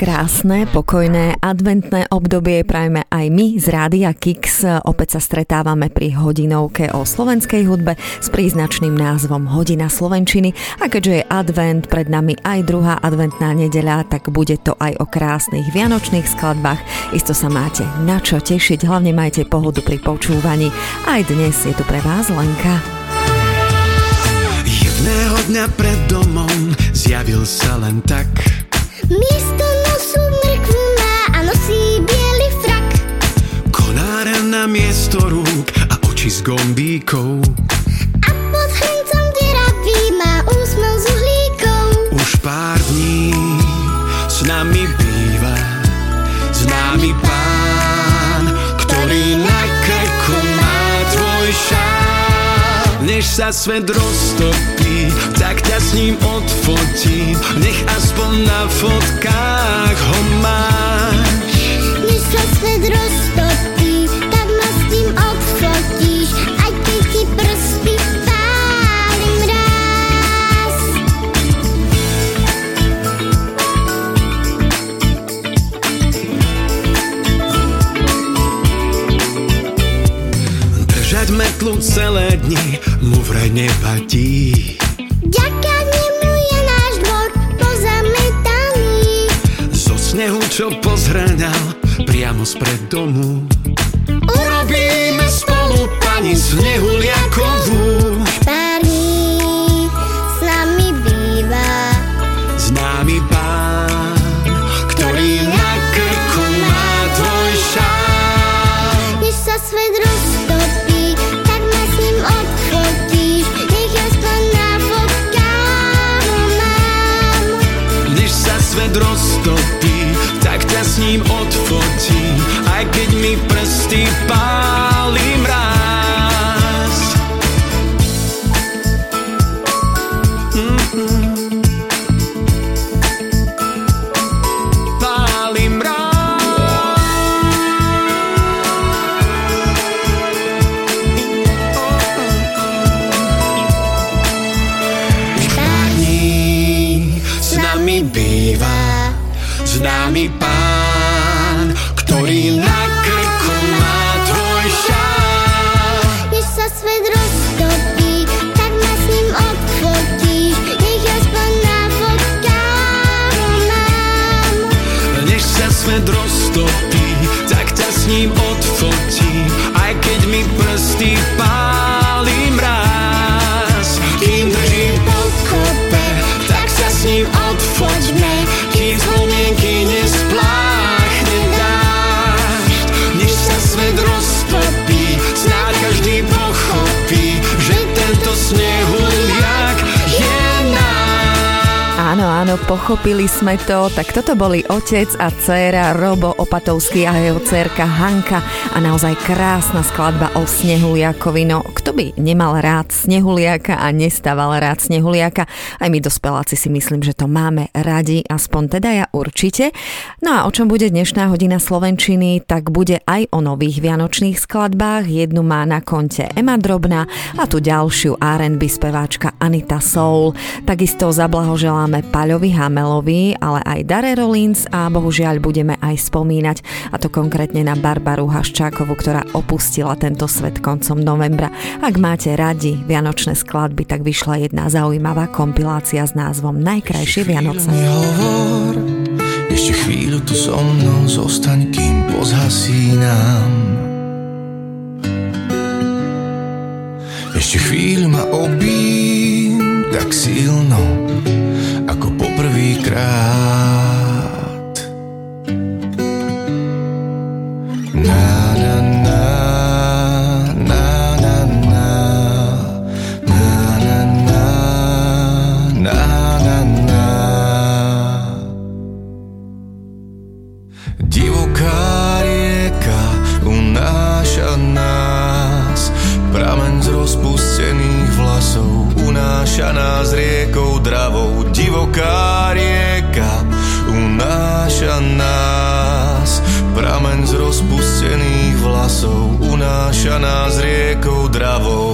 Krásne, pokojné, adventné obdobie prajme aj my z Rádia Kix. Opäť sa stretávame pri hodinovke o slovenskej hudbe s príznačným názvom Hodina Slovenčiny. A keďže je advent, pred nami aj druhá adventná nedeľa, tak bude to aj o krásnych vianočných skladbách. Isto sa máte na čo tešiť, hlavne majte pohodu pri počúvaní. Aj dnes je tu pre vás Lenka. Jedného dňa pred domom zjavil sa len tak Miesto nosu mrkvu má a nosí biely frak. Konára na miesto rúk a oči s gombíkou A pod hrncom deravý má úsmev z uhlíkov. Už pár dní s nami sa svet roztopí, tak ťa s ním odfotím Nech aspoň na fotkách ho máš Než sa svet roztopí, tak ma s tým odfotíš. Aj keď ti prsty pálim raz. Držať metlu celé dni mu vraj nevadí Ďaká nemu je náš dvor pozametaný. Zo snehu, čo pozhrňal priamo spred domu. Urobíme spolu pani snehuliakovú Áno, áno, pochopili sme to. Tak toto boli otec a dcéra Robo Opatovský a jeho dcérka Hanka a naozaj krásna skladba o snehuliakovi. No, kto by nemal rád snehuliaka a nestával rád snehuliaka? Aj my dospeláci si myslím, že to máme radi, aspoň teda ja určite. No a o čom bude dnešná hodina Slovenčiny, tak bude aj o nových vianočných skladbách. Jednu má na konte Ema Drobná a tu ďalšiu R&B speváčka Anita Soul. Takisto zablahoželáme Paľovi Hamelovi, ale aj Dare Rollins a bohužiaľ budeme aj spomínať, a to konkrétne na Barbaru Haščákovu, ktorá opustila tento svet koncom novembra. Ak máte radi vianočné skladby, tak vyšla jedna zaujímavá kompilácia s názvom Najkrajšie Vianoce. hovor Ešte chvíľu tu so mnou zostaň, kým pozhasínam Ešte chvíľu ma obím tak silno poprvýkrát Na na na na na na na na na na na na Divoká rieka unáša nás Pramen z rozpustených vlasov Unáša nás riekou dravou Divoká rieka unáša nás. Pramen z rozpustených vlasov Unáša nás riekou dravou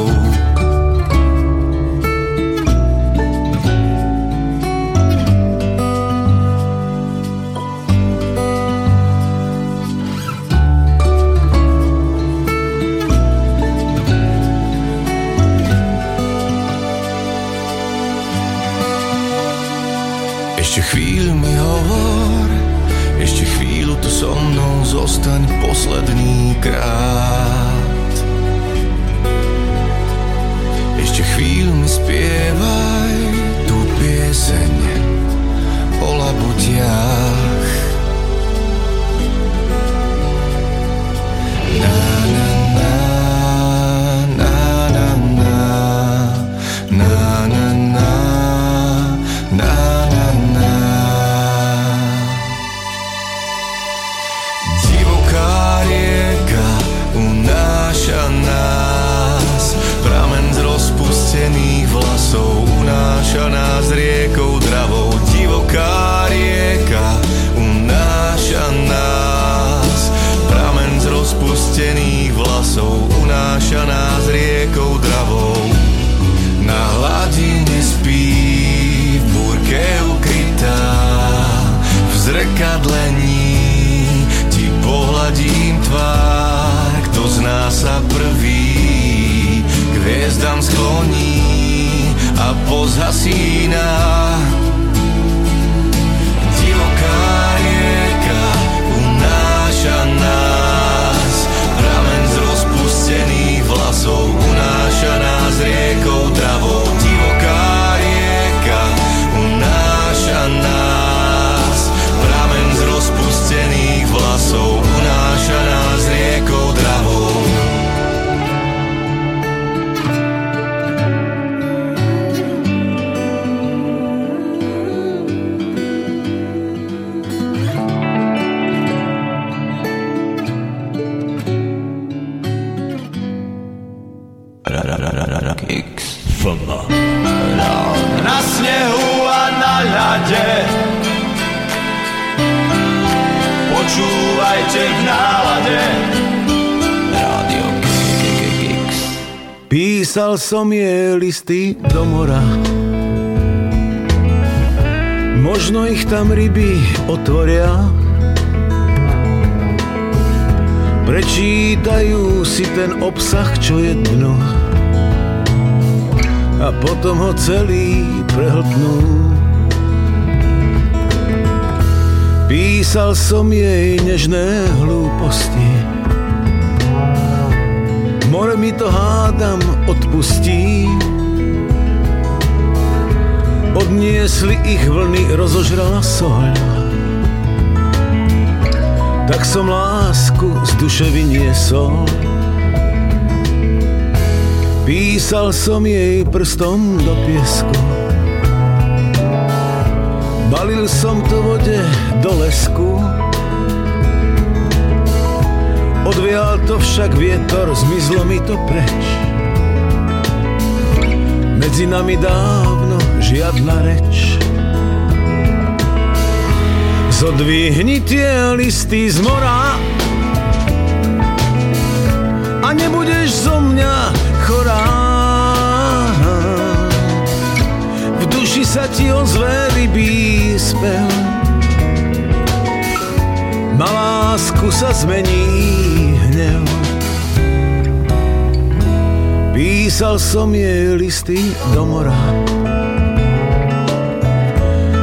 zostaň posledný krát. Ešte chvíľu mi spievaj tú pieseň o labutiach. a pozhasína. Na snehu a na ľade. Počúvajte v nálade. Písal som jej listy do mora. Možno ich tam ryby otvoria. Prečítajú si ten obsah, čo je dno A potom ho celý prehltnú. Písal som jej nežné hlúposti. More mi to hádam odpustí. Odniesli ich vlny, rozožrala soľ. Tak som lásku z duše vyniesol Písal som jej prstom do piesku Balil som to vode do lesku Odvial to však vietor, zmizlo mi to preč. Medzi nami dávno žiadna reč. Zodvihni tie listy z mora a nebudeš zo mňa duši sa ti ozve rybí spev na lásku sa zmení hnev. Písal som jej listy do mora.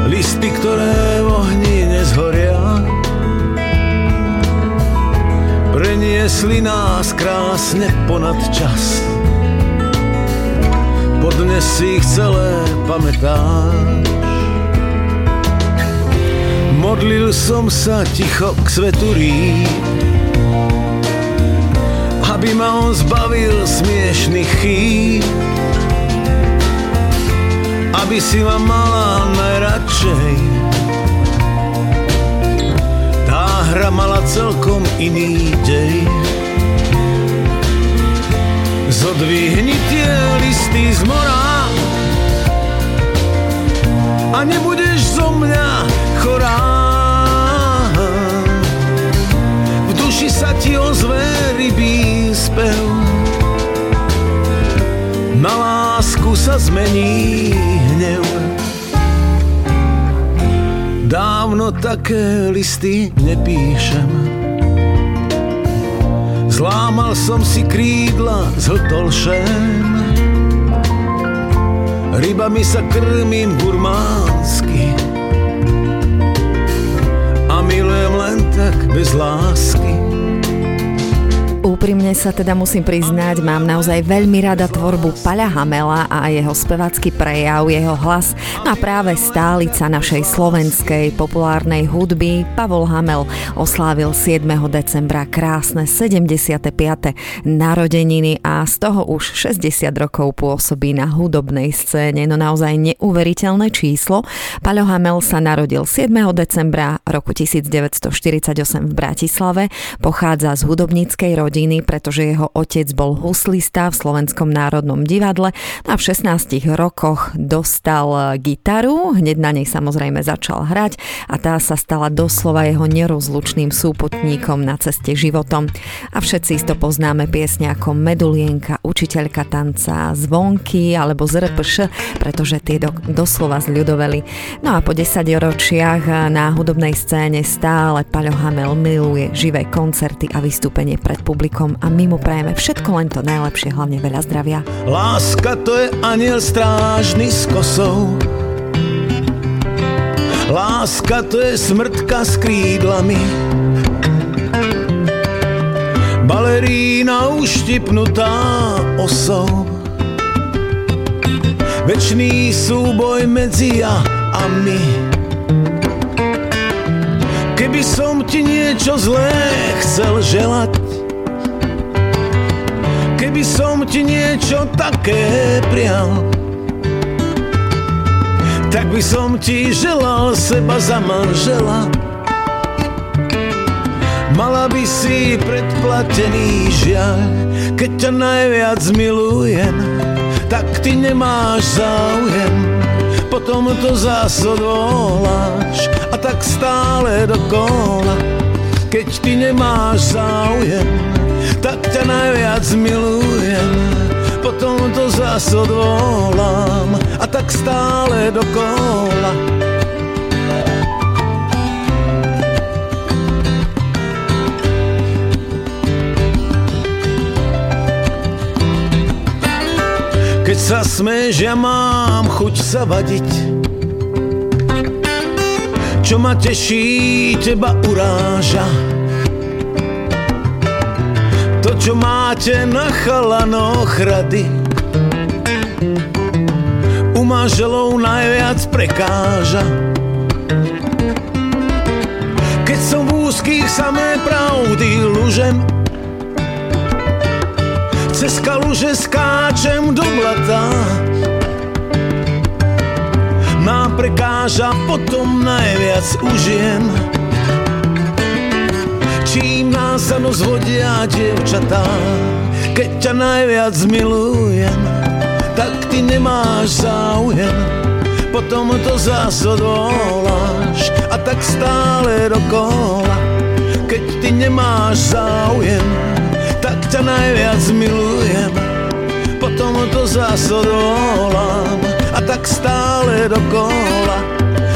Listy, ktoré v ohni nezhoria. Preniesli nás krásne ponad čas. Podnes si ich celé pamätáš. Modlil som sa ticho k svetu rýb, aby ma on zbavil smiešných chýb. Aby si ma mala najradšej, tá hra mala celkom iný dej. Zodvihni tie listy z mora a nebudeš zo mňa chorá. V duši sa ti ozve rybí spev, na lásku sa zmení hnev. Dávno také listy nepíšem. Zlámal som si krídla, zhltol šém. Rybami sa krmím burmánsky a milujem len tak bez lásky. Úprimne sa teda musím priznať, mám naozaj veľmi rada tvorbu Paľa Hamela a jeho spevácky prejav, jeho hlas no a práve stálica našej slovenskej populárnej hudby Pavol Hamel oslávil 7. decembra krásne 75. narodeniny a z toho už 60 rokov pôsobí na hudobnej scéne, no naozaj neuveriteľné číslo. Paľo Hamel sa narodil 7. decembra roku 1948 v Bratislave, pochádza z hudobníckej rodiny rodiny, pretože jeho otec bol huslista v Slovenskom národnom divadle a v 16 rokoch dostal gitaru, hneď na nej samozrejme začal hrať a tá sa stala doslova jeho nerozlučným súputníkom na ceste životom. A všetci to poznáme piesne ako Medulienka, Učiteľka tanca, Zvonky alebo ZRPŠ, pretože tie do, doslova zľudoveli. No a po 10 ročiach na hudobnej scéne stále Paľo Hamel miluje živé koncerty a vystúpenie pred publikom publikom a my mu prajeme všetko len to najlepšie, hlavne veľa zdravia. Láska to je aniel strážny s kosou. Láska to je smrtka s krídlami. Balerína uštipnutá osou. Večný súboj medzi ja a my. Keby som ti niečo zlé chcel želať, keby som ti niečo také prial. Tak by som ti želal seba za manžela Mala by si predplatený žiaľ Keď ťa najviac milujem. Tak ty nemáš záujem Potom to zás odvoláš A tak stále dokola. Keď ty nemáš záujem tak ťa najviac milujem potom to zás odvolám a tak stále dokola. Keď sa smeš, ja mám chuť sa vadiť Čo ma teší, teba uráža čo máte na chalanoch rady? U manželov najviac prekáža. Keď som v úzkých samé pravdy lužem Cez kaluže skáčem do blata. Nám prekáža potom najviac užijem čím nás za nos vodia dievčatá. Keď ťa najviac milujem, tak ty nemáš záujem, potom to zás odvoláš a tak stále dokola. Keď ty nemáš záujem, tak ťa najviac milujem, potom to zás odvolám a tak stále dokola,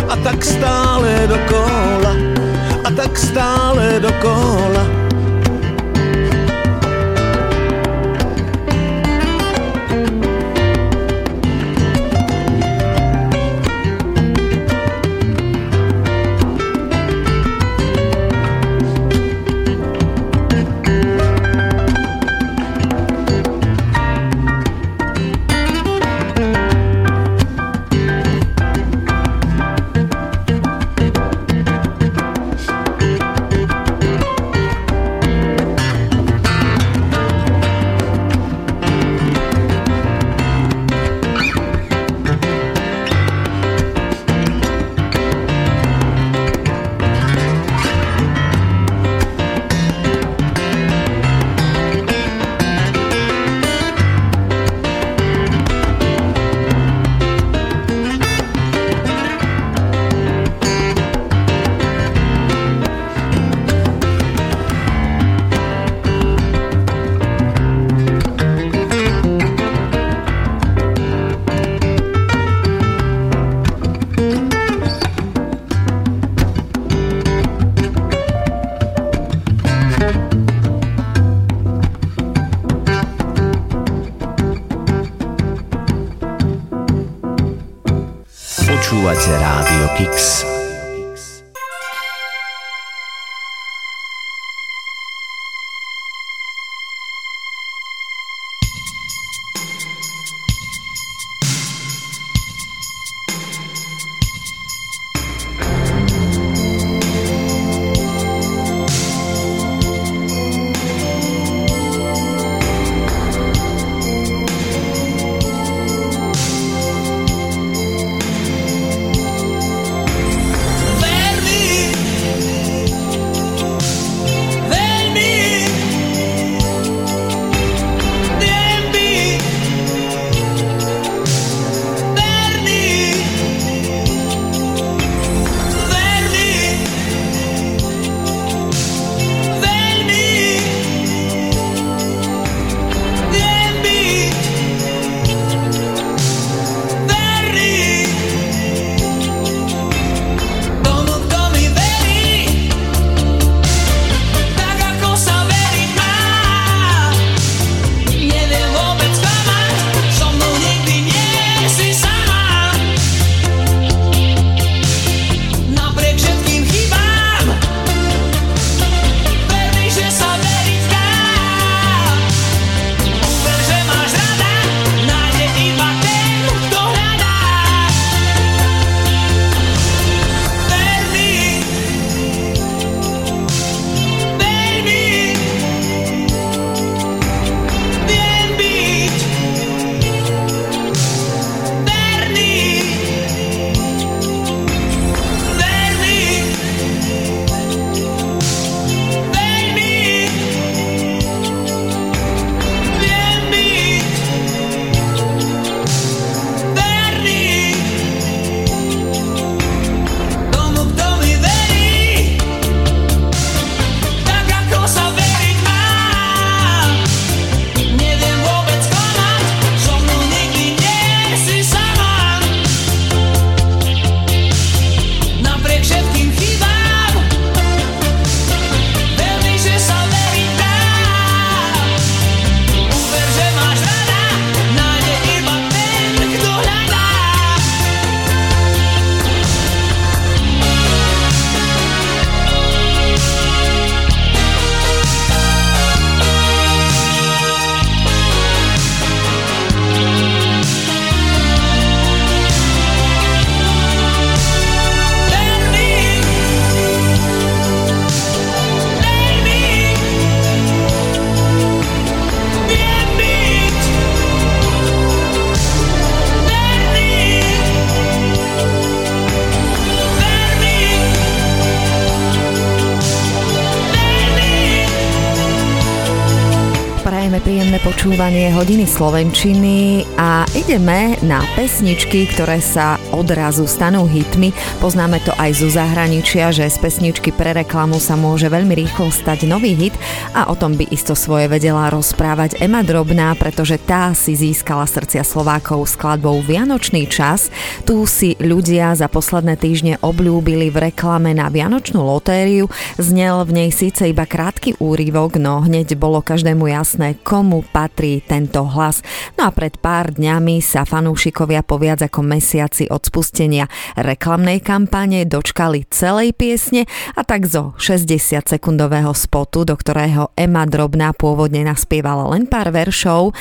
a tak stále dokola tak stále dokola Rádio hodiny Slovenčiny ideme na pesničky, ktoré sa odrazu stanú hitmi. Poznáme to aj zo zahraničia, že z pesničky pre reklamu sa môže veľmi rýchlo stať nový hit a o tom by isto svoje vedela rozprávať Ema Drobná, pretože tá si získala srdcia Slovákov skladbou Vianočný čas. Tu si ľudia za posledné týždne obľúbili v reklame na Vianočnú lotériu. Znel v nej síce iba krátky úryvok, no hneď bolo každému jasné, komu patrí tento hlas. No a pred pár dňami sa fanúšikovia po viac ako mesiaci od spustenia reklamnej kampane dočkali celej piesne a tak zo 60 sekundového spotu, do ktorého Ema Drobná pôvodne naspievala len pár veršov,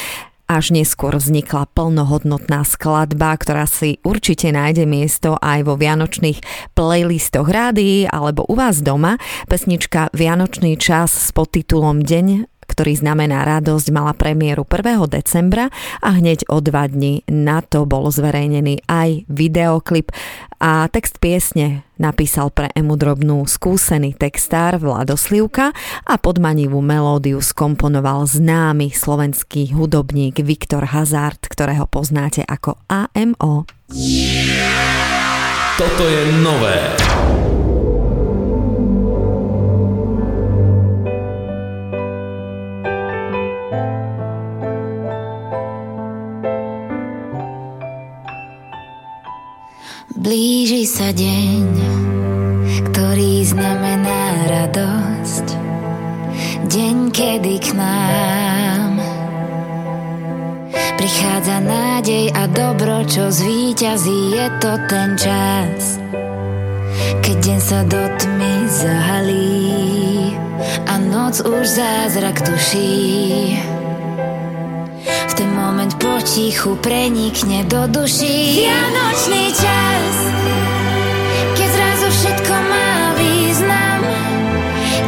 až neskôr vznikla plnohodnotná skladba, ktorá si určite nájde miesto aj vo vianočných playlistoch rádií alebo u vás doma. Pesnička Vianočný čas s podtitulom Deň ktorý znamená radosť, mala premiéru 1. decembra a hneď o dva dní na to bol zverejnený aj videoklip a text piesne napísal pre Emu Drobnú skúsený textár Vlado Slivka a podmanivú melódiu skomponoval známy slovenský hudobník Viktor Hazard, ktorého poznáte ako AMO. Toto je nové. Blíži sa deň, ktorý znamená radosť. Deň, kedy k nám Prichádza nádej a dobro, čo zvíťazí, je to ten čas. Keď deň sa do tmy zahalí a noc už zázrak tuší. V ten moment potichu prenikne do duší Vianočný čas, keď zrazu všetko má význam,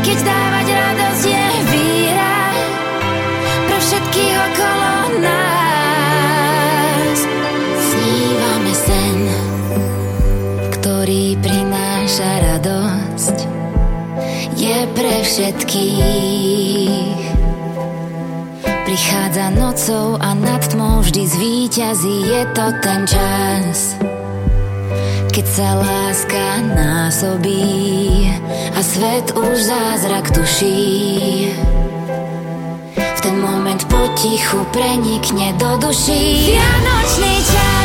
keď dávať radosť je víra pre všetkých okolo nás. Snívame sen, ktorý prináša radosť, je pre všetkých. Prichádza nocou a nad tmou vždy zvíťazí, je to ten čas. Keď sa láska násobí a svet už zázrak tuší. V ten moment potichu prenikne do duší. Vianočný čas,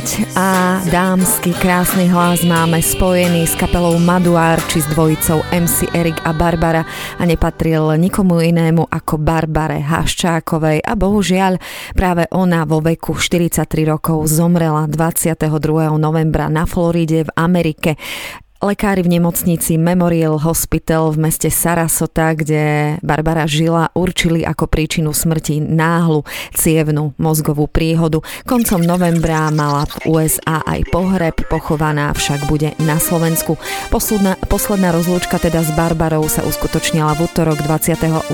Nať a dámsky krásny hlas máme spojený s kapelou Maduár či s dvojicou MC Erik a Barbara a nepatril nikomu inému ako Barbare Haščákovej a bohužiaľ práve ona vo veku 43 rokov zomrela 22. novembra na Floride v Amerike. Lekári v nemocnici Memorial Hospital v meste Sarasota, kde Barbara žila, určili ako príčinu smrti náhlu cievnu mozgovú príhodu. Koncom novembra mala v USA aj pohreb, pochovaná však bude na Slovensku. Posledná, posledná rozlúčka teda s Barbarou sa uskutočnila v útorok 28.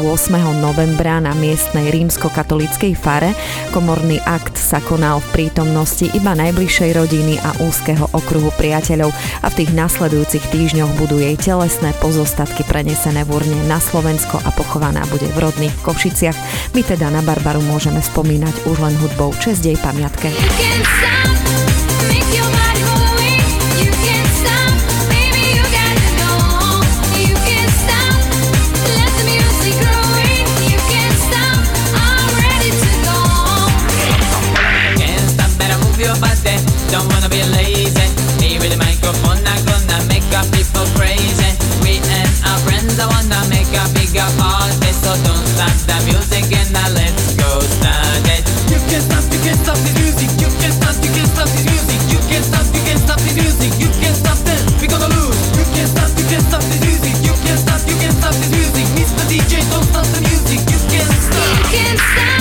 novembra na miestnej rímsko-katolíckej fare. Komorný akt sa konal v prítomnosti iba najbližšej rodiny a úzkeho okruhu priateľov a v tých nasledujúcich nasledujúcich týždňoch budú jej telesné pozostatky prenesené v urne na Slovensko a pochovaná bude v rodných Košiciach. My teda na Barbaru môžeme spomínať už len hudbou čest jej pamiatke. Don't our I wanna make a bigger party. So don't stop the music and now let's go start it. You can't stop, you can't stop this music. You can't stop, you can't stop this music. You can't stop, you can't stop this music. You can't stop this, we gonna lose. You can't stop, you can't stop this music. You can't stop, you can't stop this music. Mr. DJ, don't stop the music. You can't stop. You can't stop,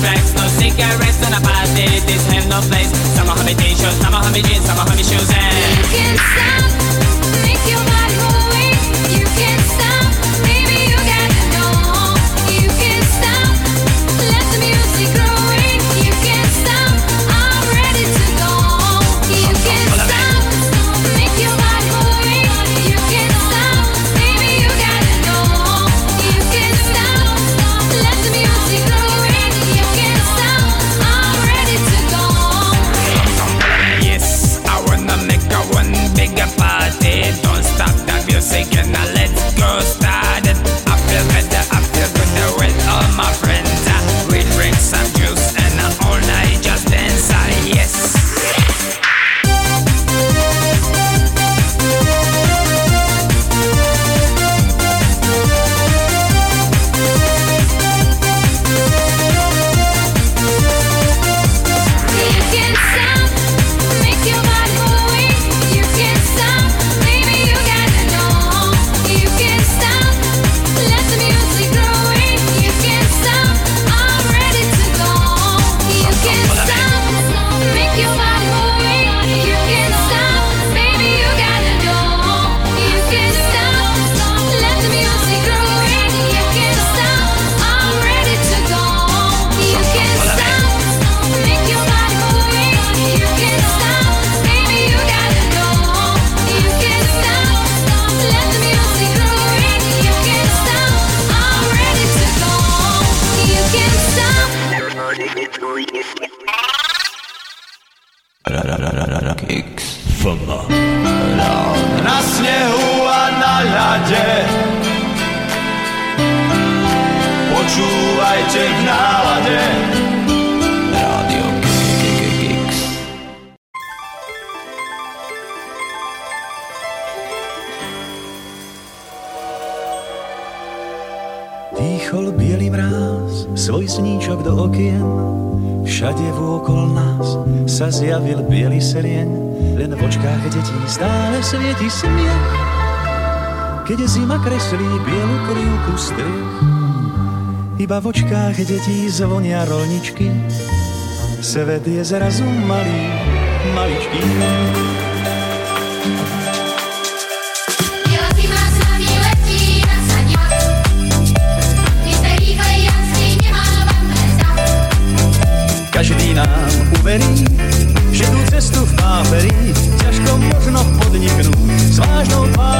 tracks, no cigarettes, and a party. This have no place. Summer hobby t-shirts, summer hobby jeans, summer hobby shoes, eh. and. Inside. Keď zima kreslí bielu krivku strech, iba v očkách detí zvonia rolničky. Svet je zrazu malý, maličký. Každý nám uverí, že tú cestu v páperi ťažko možno podniknúť s vážnou tvárou.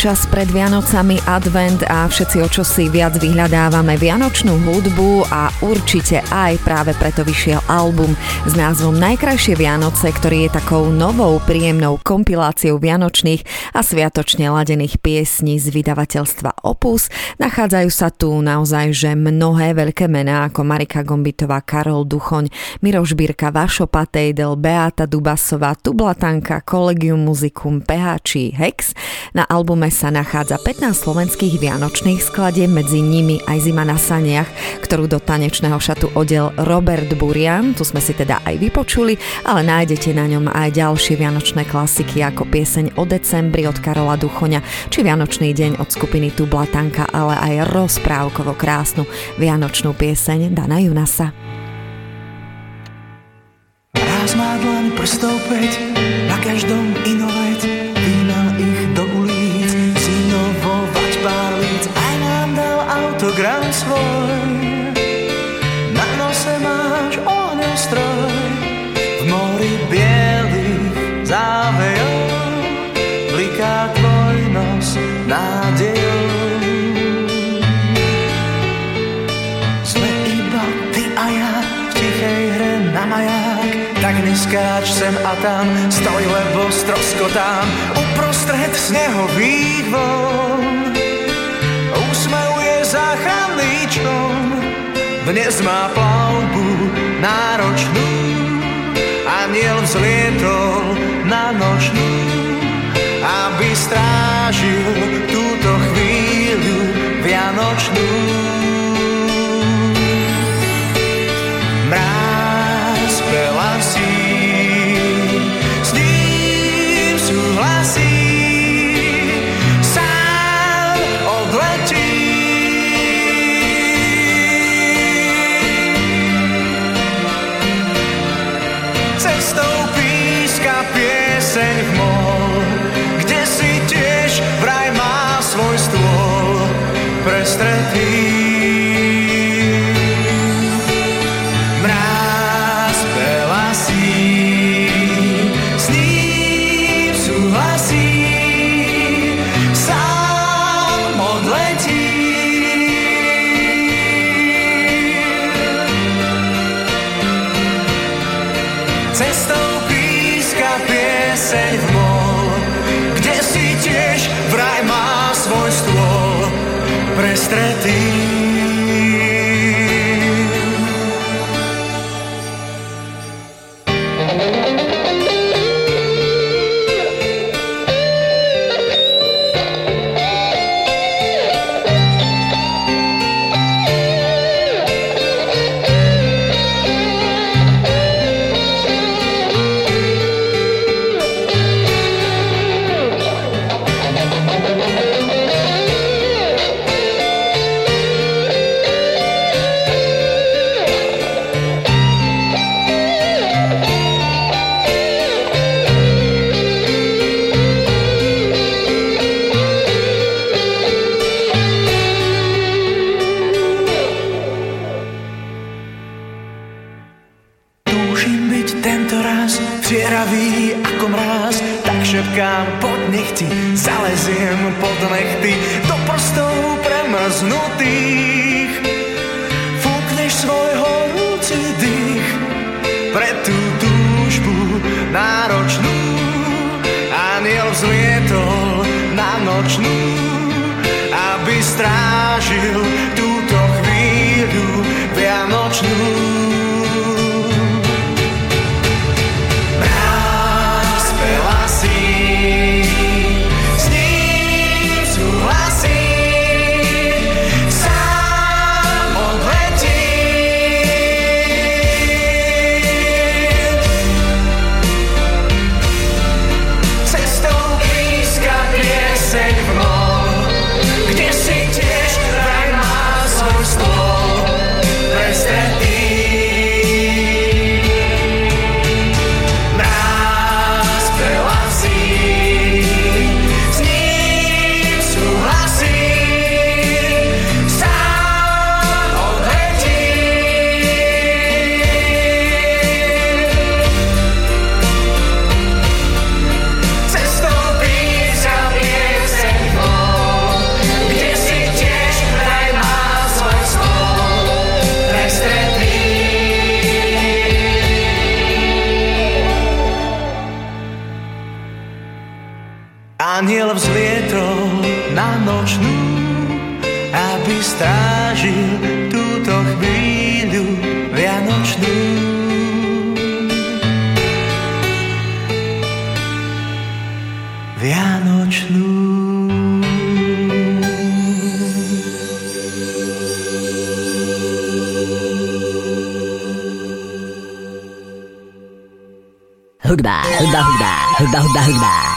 Máme čas pred Vianocami, advent a všetci o čo si viac vyhľadávame vianočnú hudbu a určite aj práve preto vyšiel album s názvom Najkrajšie Vianoce, ktorý je takou novou príjemnou kompiláciou vianočných a sviatočne ladených piesní z vydavateľstva Opus. Nachádzajú sa tu naozaj že mnohé veľké mená ako Marika Gombitová, Karol Duchoň, Miroš Birka, Vašo Patejdel, Beata Dubasová, Tublatanka, Collegium Musicum, PH či Hex. Na albume sa nachádza 15 slovenských vianočných skladie, medzi nimi aj Zima na saniach, ktorú do tanečného šatu odel Robert Burian, tu sme si teda aj vypočuli, ale nájdete na ňom aj ďalšie vianočné klasiky ako pieseň o decembri od Karola Duchoňa či Vianočný deň od skupiny Tublatanka, ale aj rozprávkovo krásnu vianočnú pieseň Dana Junasa. Raz má dlan prstov päť, na každom inovet, autogram svoj. Na nose máš ohňostroj, v mori bielých závejov, bliká tvoj nos nádejou. Sme iba ty a ja v tichej hre na maják Tak neskáč sem a tam, stoj lebo stroskotám Uprostred snehových vln záchranný čln Dnes má plavbu náročnú Aniel vzlietol na nočnú Aby strážil túto chvíľu vianočnú prestretý. Mráz zamietol na nočnú, aby strážil tú hudba, hudba, hudba, hudba, hudba, hudba.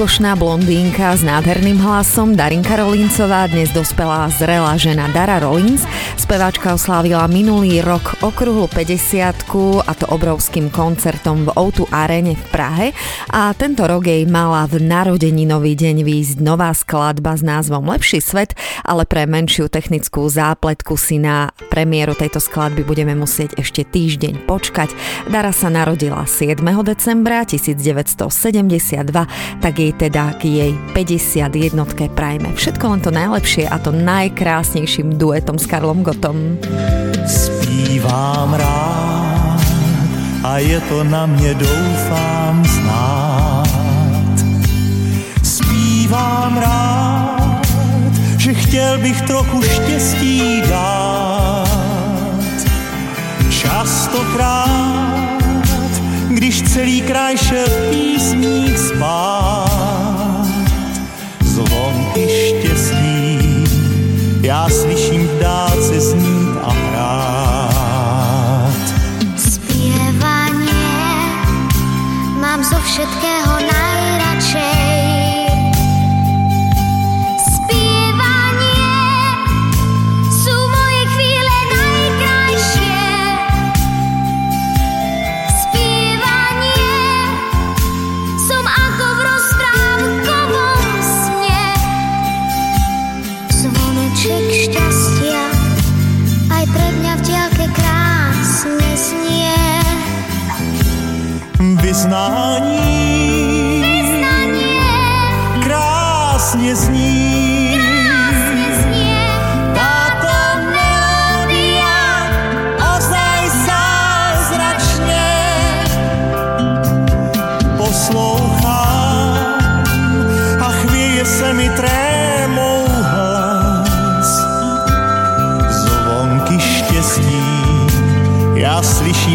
Rozkošná blondínka s nádherným hlasom Darinka Rolíncová, dnes dospelá zrelá žena Dara Rolins. Speváčka oslávila minulý rok okruhlu 50 a to obrovským koncertom v O2 Arene v Prahe a tento rok jej mala v narodeninový deň výjsť nová skladba s názvom Lepší svet, ale pre menšiu technickú zápletku si na premiéru tejto skladby budeme musieť ešte týždeň počkať. Dara sa narodila 7. decembra 1972, tak jej teda k jej 51 prajme všetko len to najlepšie a to najkrásnejším duetom s Karlom Gotom. Zpívám rád a je to na mě doufám znát. Zpívám rád, že chtěl bych trochu štěstí dát. Častokrát, když celý kraj šel v písních spát, zvonky štěstí já slyším v dálce znít mňa v diaľke krásne znie. Vyznání krásně zní.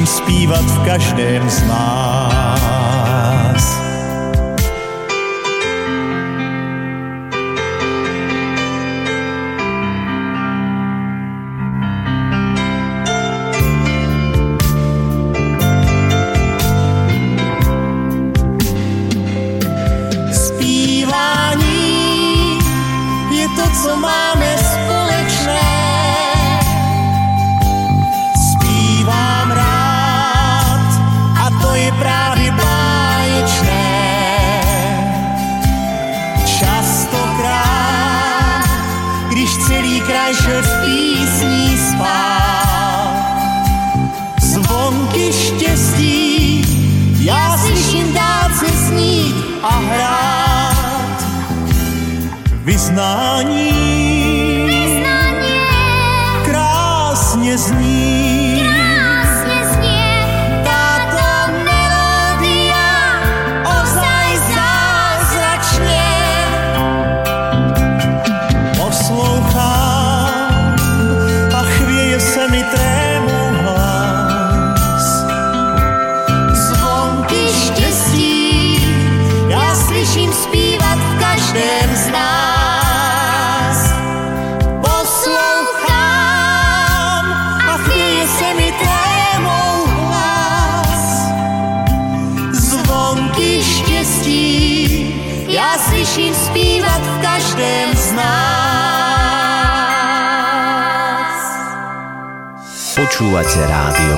Zpívat v každém z nás.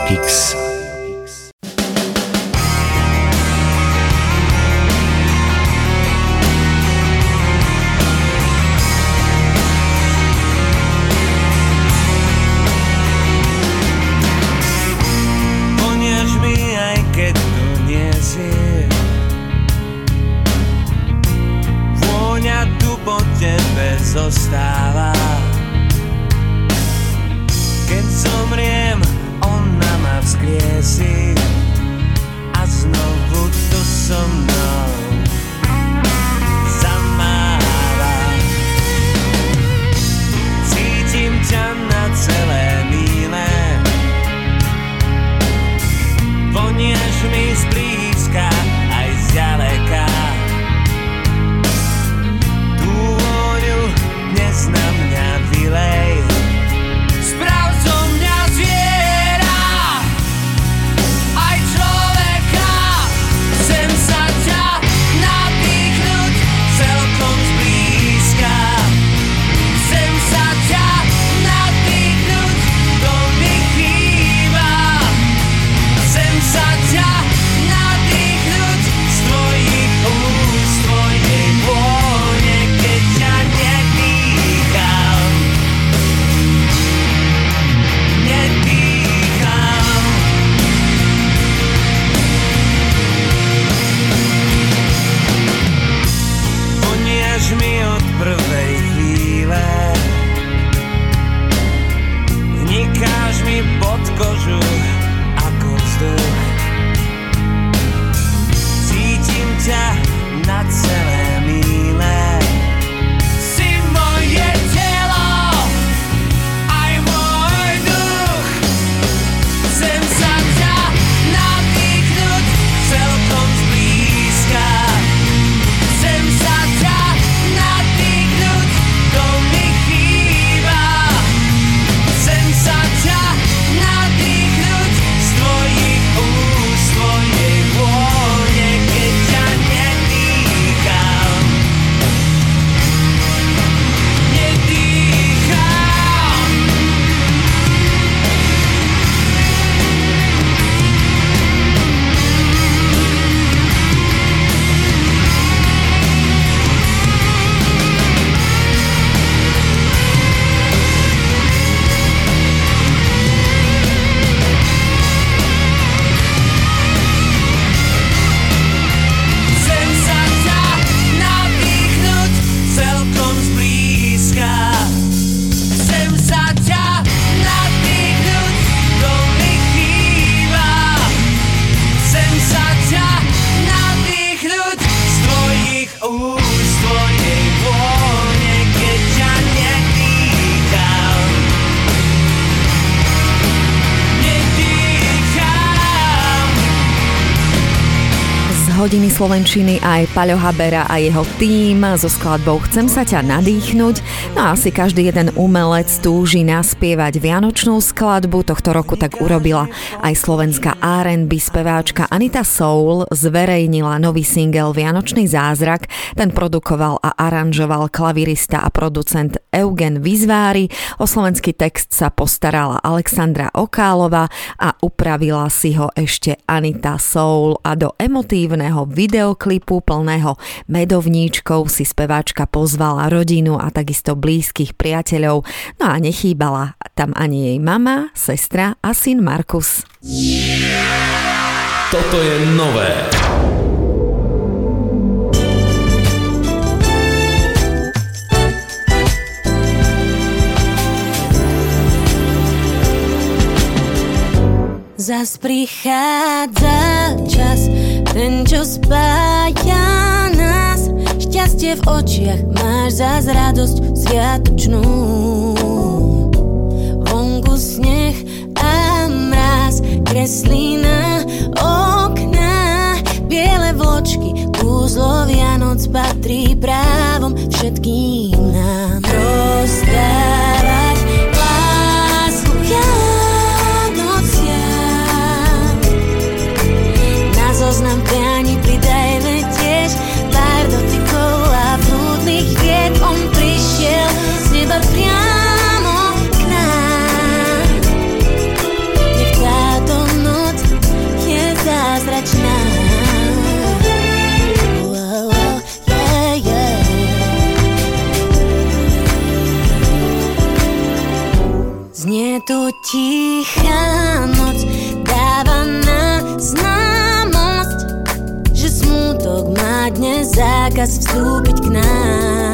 Rádio Slovenčiny aj Paľo Habera a jeho tým so skladbou Chcem sa ťa nadýchnuť. No asi každý jeden umelec túži naspievať vianočnú skladbu. Tohto roku tak urobila aj slovenská R&B speváčka Anita Soul. Zverejnila nový single Vianočný zázrak. Ten produkoval a aranžoval klavirista a producent Eugen Vizvári. O slovenský text sa postarala Alexandra Okálova a upravila si ho ešte Anita Soul a do emotívneho videoklipu plného medovníčkov si speváčka pozvala rodinu a takisto blízkych priateľov. No a nechýbala tam ani jej mama, sestra a syn Markus. Toto je nové. Zas prichádza čas, ten, čo spája nás. Šťastie v očiach, máš zas radosť sviatočnú. Vonku sneh a mráz kreslí na okná. Biele vločky, kúzlo Vianoc patrí právom všetkým nám. Rozdávať Tu tichá noc, dáva na známosť, že smútok má dnes zákaz vstúpiť k nám.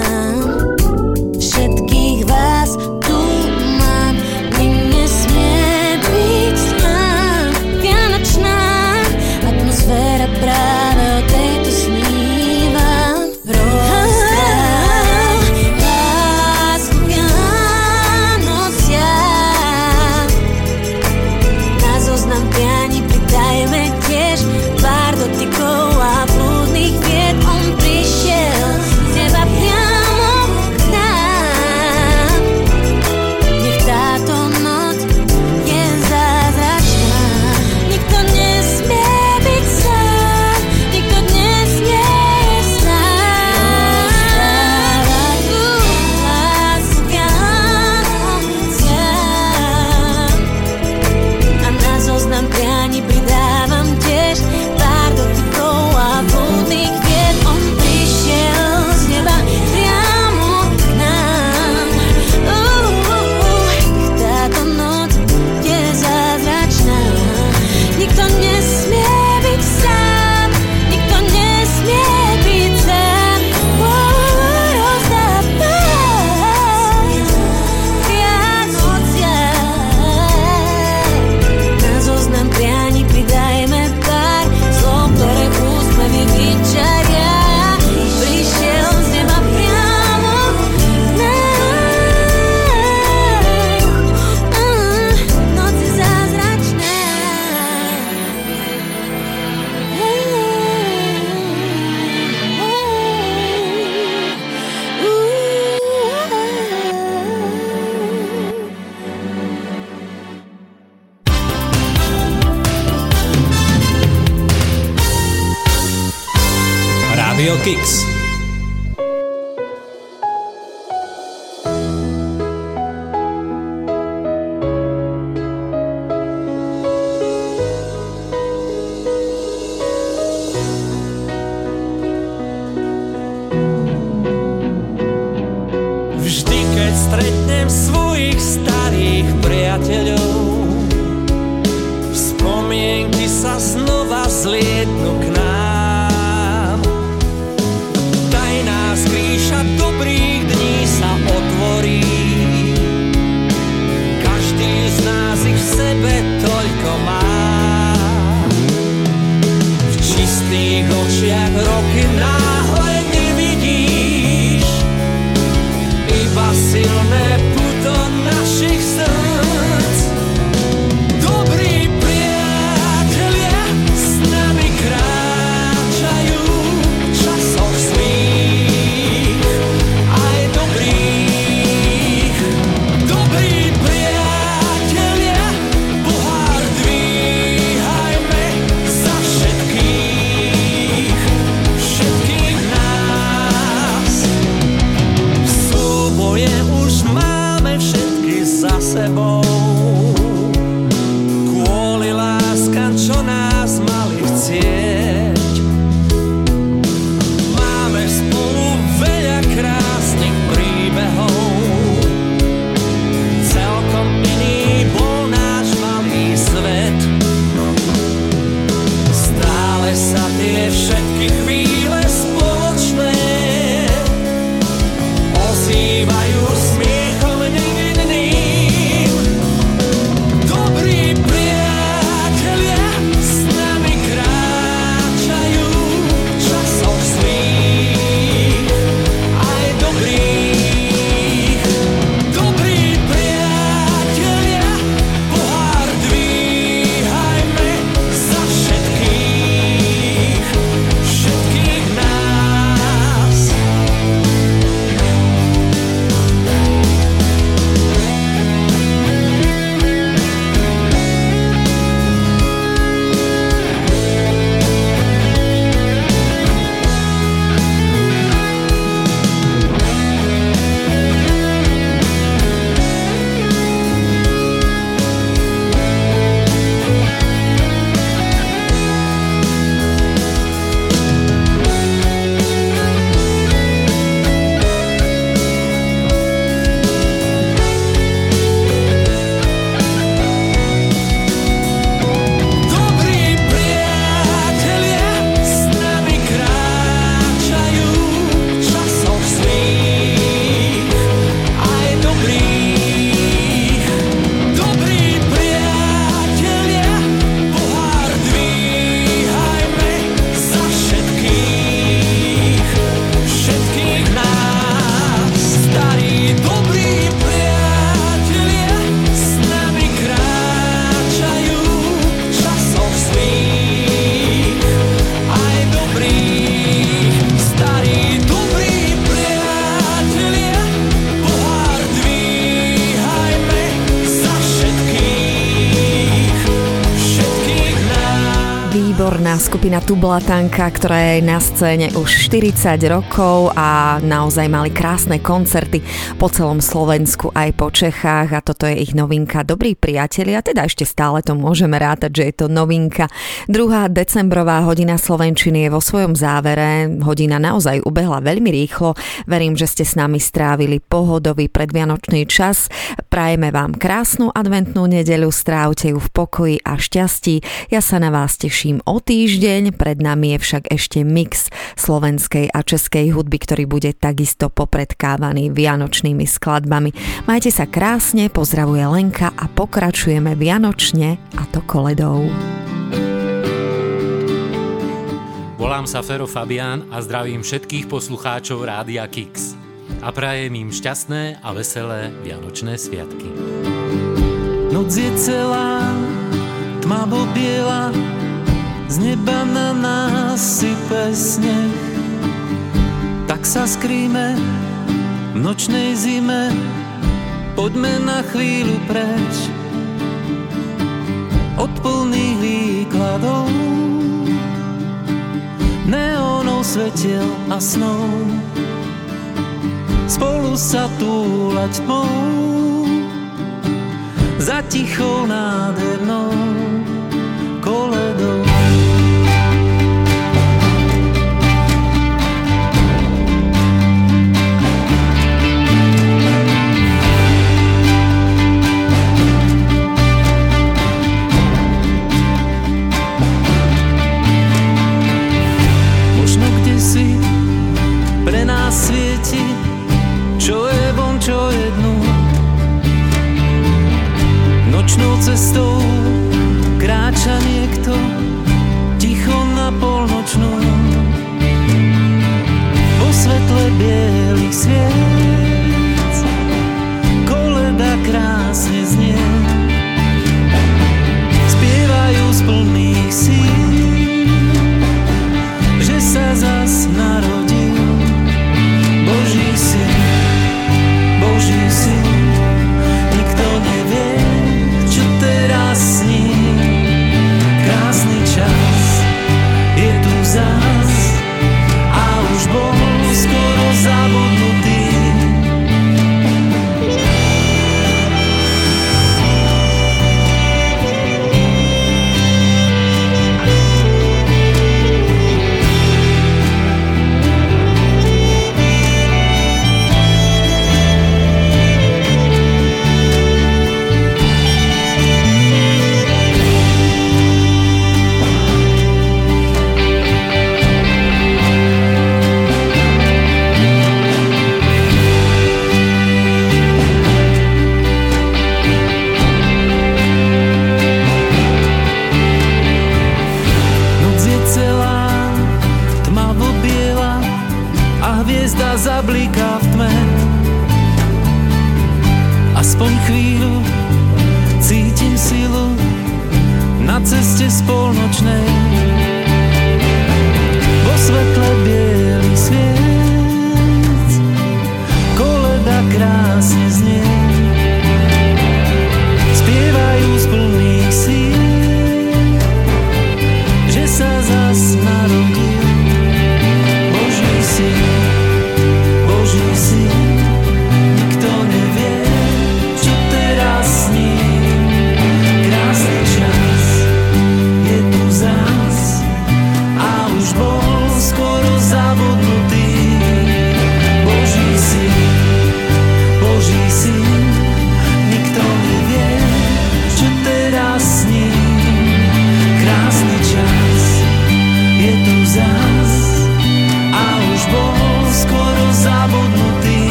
Rádio skupina Tublatanka, ktorá je na scéne už 40 rokov a naozaj mali krásne koncerty po celom Slovensku aj po Čechách a toto je ich novinka. Dobrí priatelia, teda ešte stále to môžeme rátať, že je to novinka. Druhá decembrová hodina Slovenčiny je vo svojom závere, hodina naozaj ubehla veľmi rýchlo, verím, že ste s nami strávili pohodový predvianočný čas, prajeme vám krásnu adventnú nedeľu, strávte ju v pokoji a šťastí. Ja sa na vás teším o týždeň, pred nami je však ešte mix slovenskej a českej hudby, ktorý bude takisto popredkávaný vianočnými skladbami. Majte sa krásne, pozdravuje Lenka a pokračujeme vianočne a to koledou. Volám sa Fero Fabián a zdravím všetkých poslucháčov Rádia Kix. A prajem im šťastné a veselé Vianočné sviatky. Noc je celá, tmavo biela, z neba na nás sype sneh. Tak sa skrýme v nočnej zime, poďme na chvíľu preč. Od plných výkladov, neónov svetiel a snov, spolu sa túlať tmou za tichou nádhernou koledou. Nočnou cestou kráča niekto ticho na polnočnú. Po svetle bielých sviec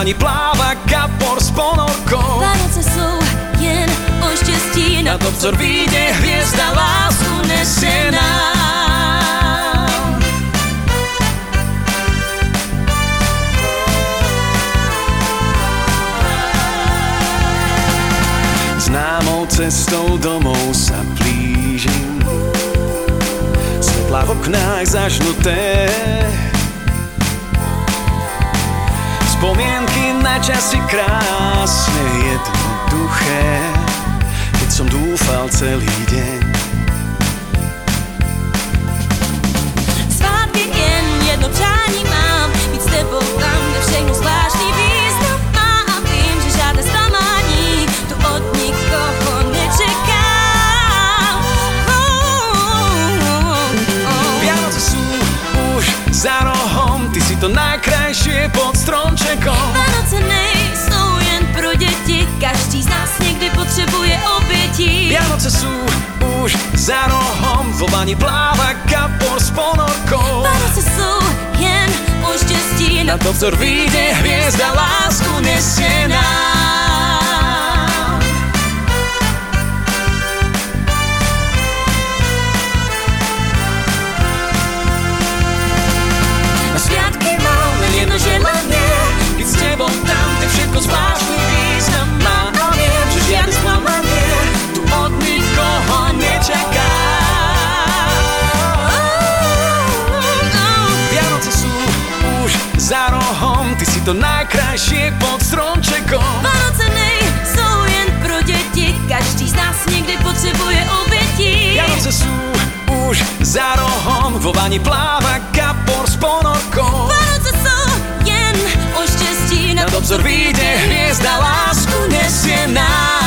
vani pláva kapor s ponorkou. Vánoce sú jen o štěstí, na Na to vzor vyjde hviezda lásku nesie nám. Známou cestou domov sa blížim. Svetla v oknách zažnuté. Spomienky na časy krásne, jednoduché Keď som dúfal celý deň Svátky jen jedno přání mám, být s tebou tam, kde všechno zvláštní význam má a vím, že žádné zklamání tu od nikoho nečekám. Oh, oh, oh. Vianoce sú už za rohom Ty si to najkrajšie pod stromčekom Vánoce nejsou jen pro děti, každý z nás někdy potřebuje obětí. Vianoce sú už za rohom Vo vani pláva kapor s ponorkou. Vánoce sú jen o štěstí, Na to vzor vyjde hviezda lásku nesie nám. Na sviatky mám len jedno želanie si to najkrajšie pod stromčekom. Vánoce nejsou jen pro děti, každý z nás někdy potřebuje obětí. Vianoce sú už za rohom Vo vani pláva kapor s ponorkou. Vánoce sú jen o štěstí, Na obzor vyjde hviezda lásku nesie nám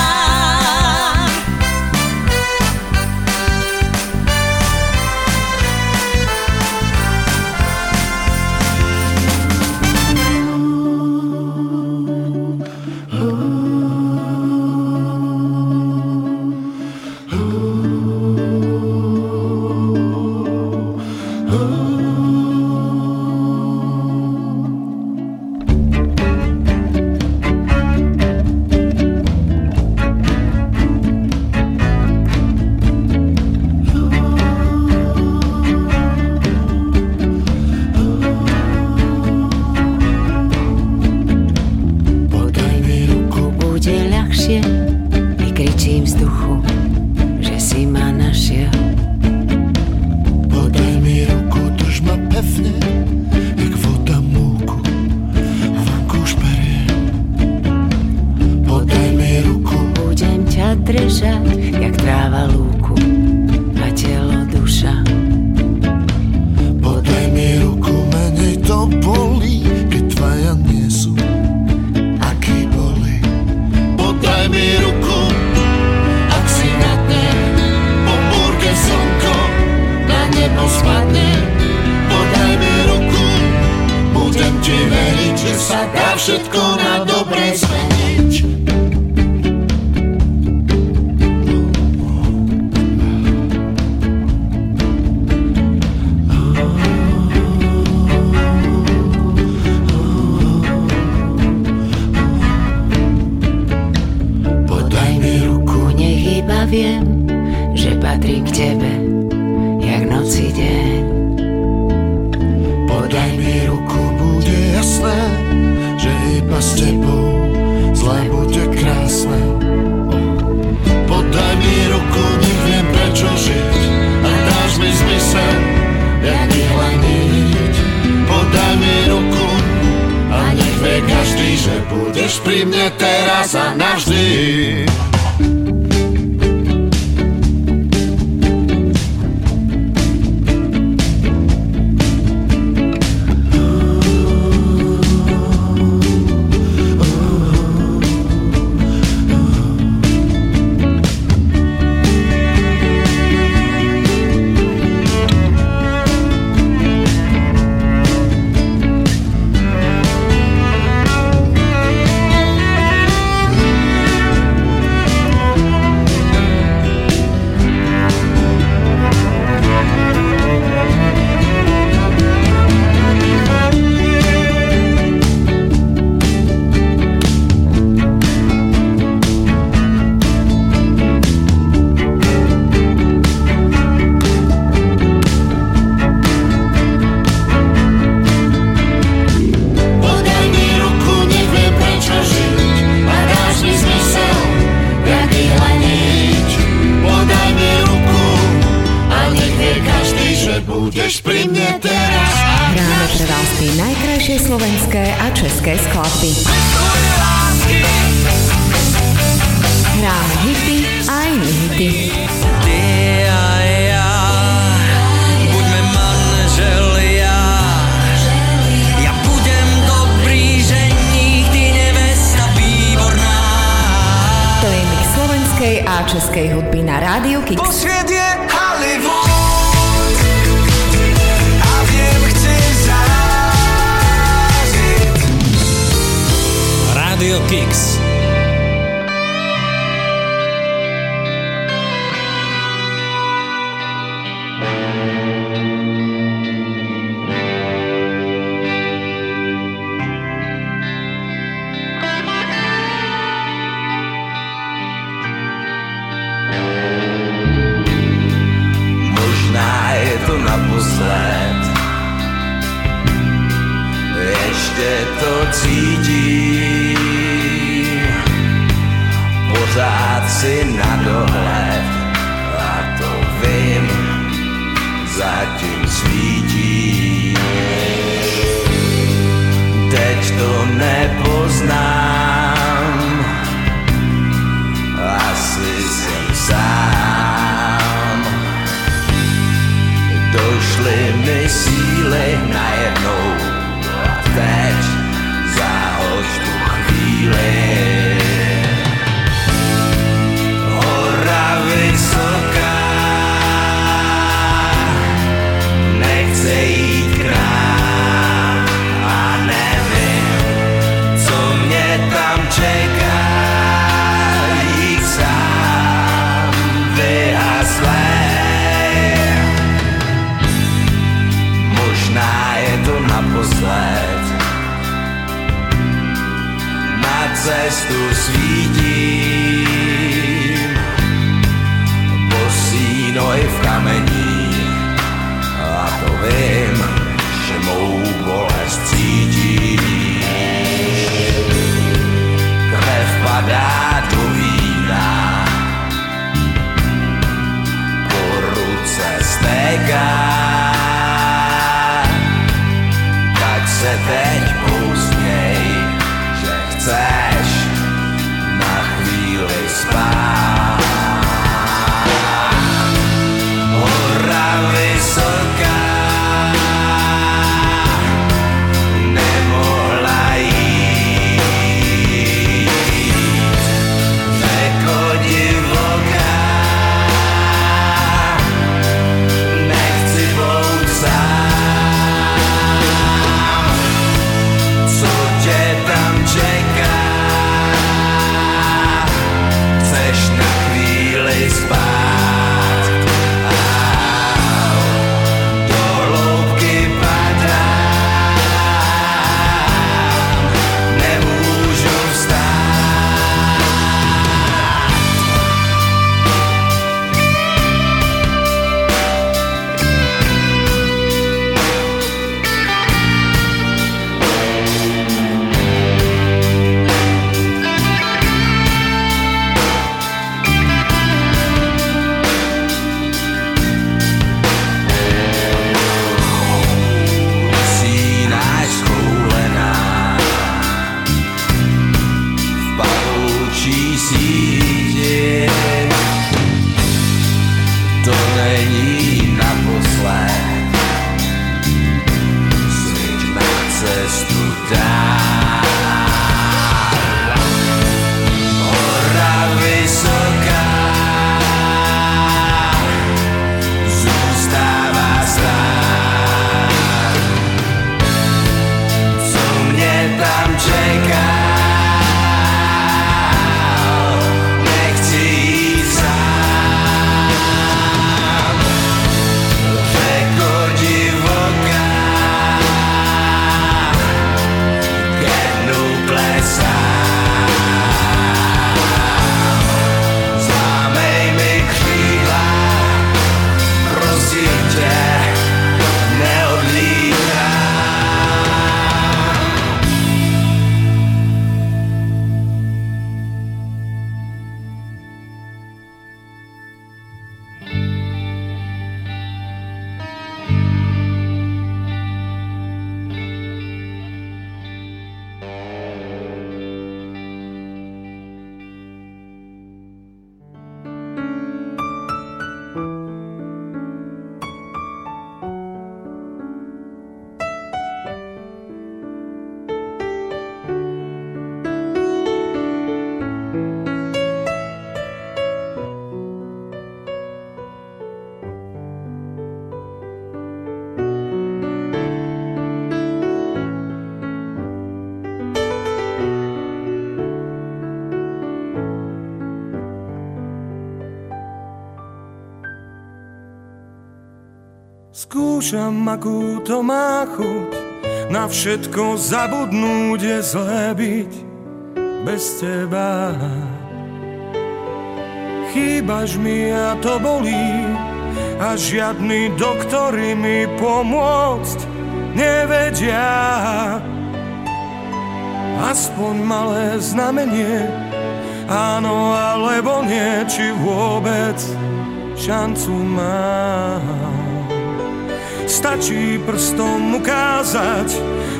cestu svítím Skúšam, akú to má chuť Na všetko zabudnúť je zlé byť Bez teba. Chýbaš mi a to bolí A žiadny doktory mi pomôcť nevedia. Aspoň malé znamenie Áno alebo nie Či vôbec šancu mám Stačí prstom ukázať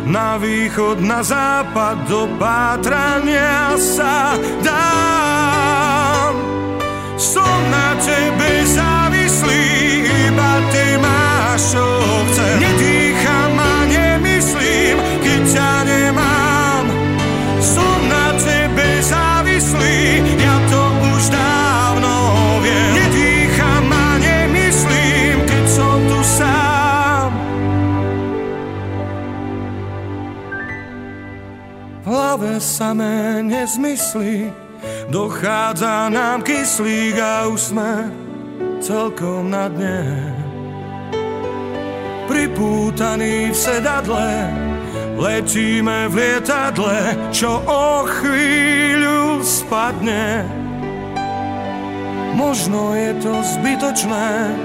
na východ, na západ, do pátrania sa dám. Som na tebe závislý, iba ty máš, čo chcem. Hlave samé nezmysly, dochádza nám kyslík a už sme celkom na dne. Pripútaní v sedadle, letíme v lietadle, čo o chvíľu spadne. Možno je to zbytočné,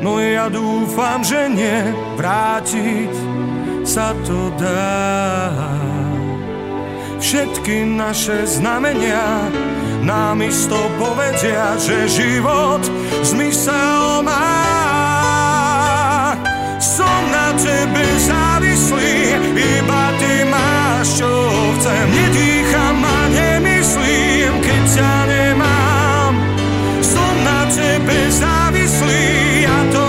no ja dúfam, že nie, vrátiť sa to dá. Všetky naše znamenia nám isto povedia, že život zmysel má. Som na tebe závislý, iba ty máš, čo chcem. Nedýcham a nemyslím, keď ťa nemám. Som na tebe závislý, ja to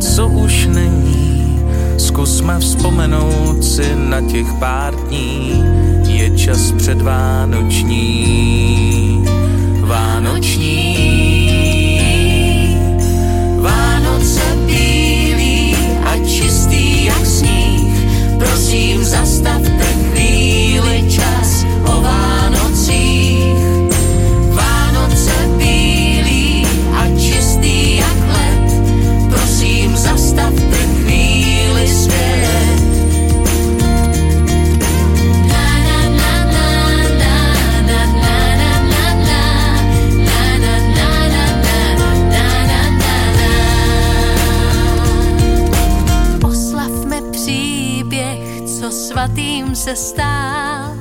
co už není. Zkusme vzpomenout si na těch pár dní, je čas předvánoční. Vánoční. Vánoce bílý a čistý jak sníh, prosím zastavte se stál.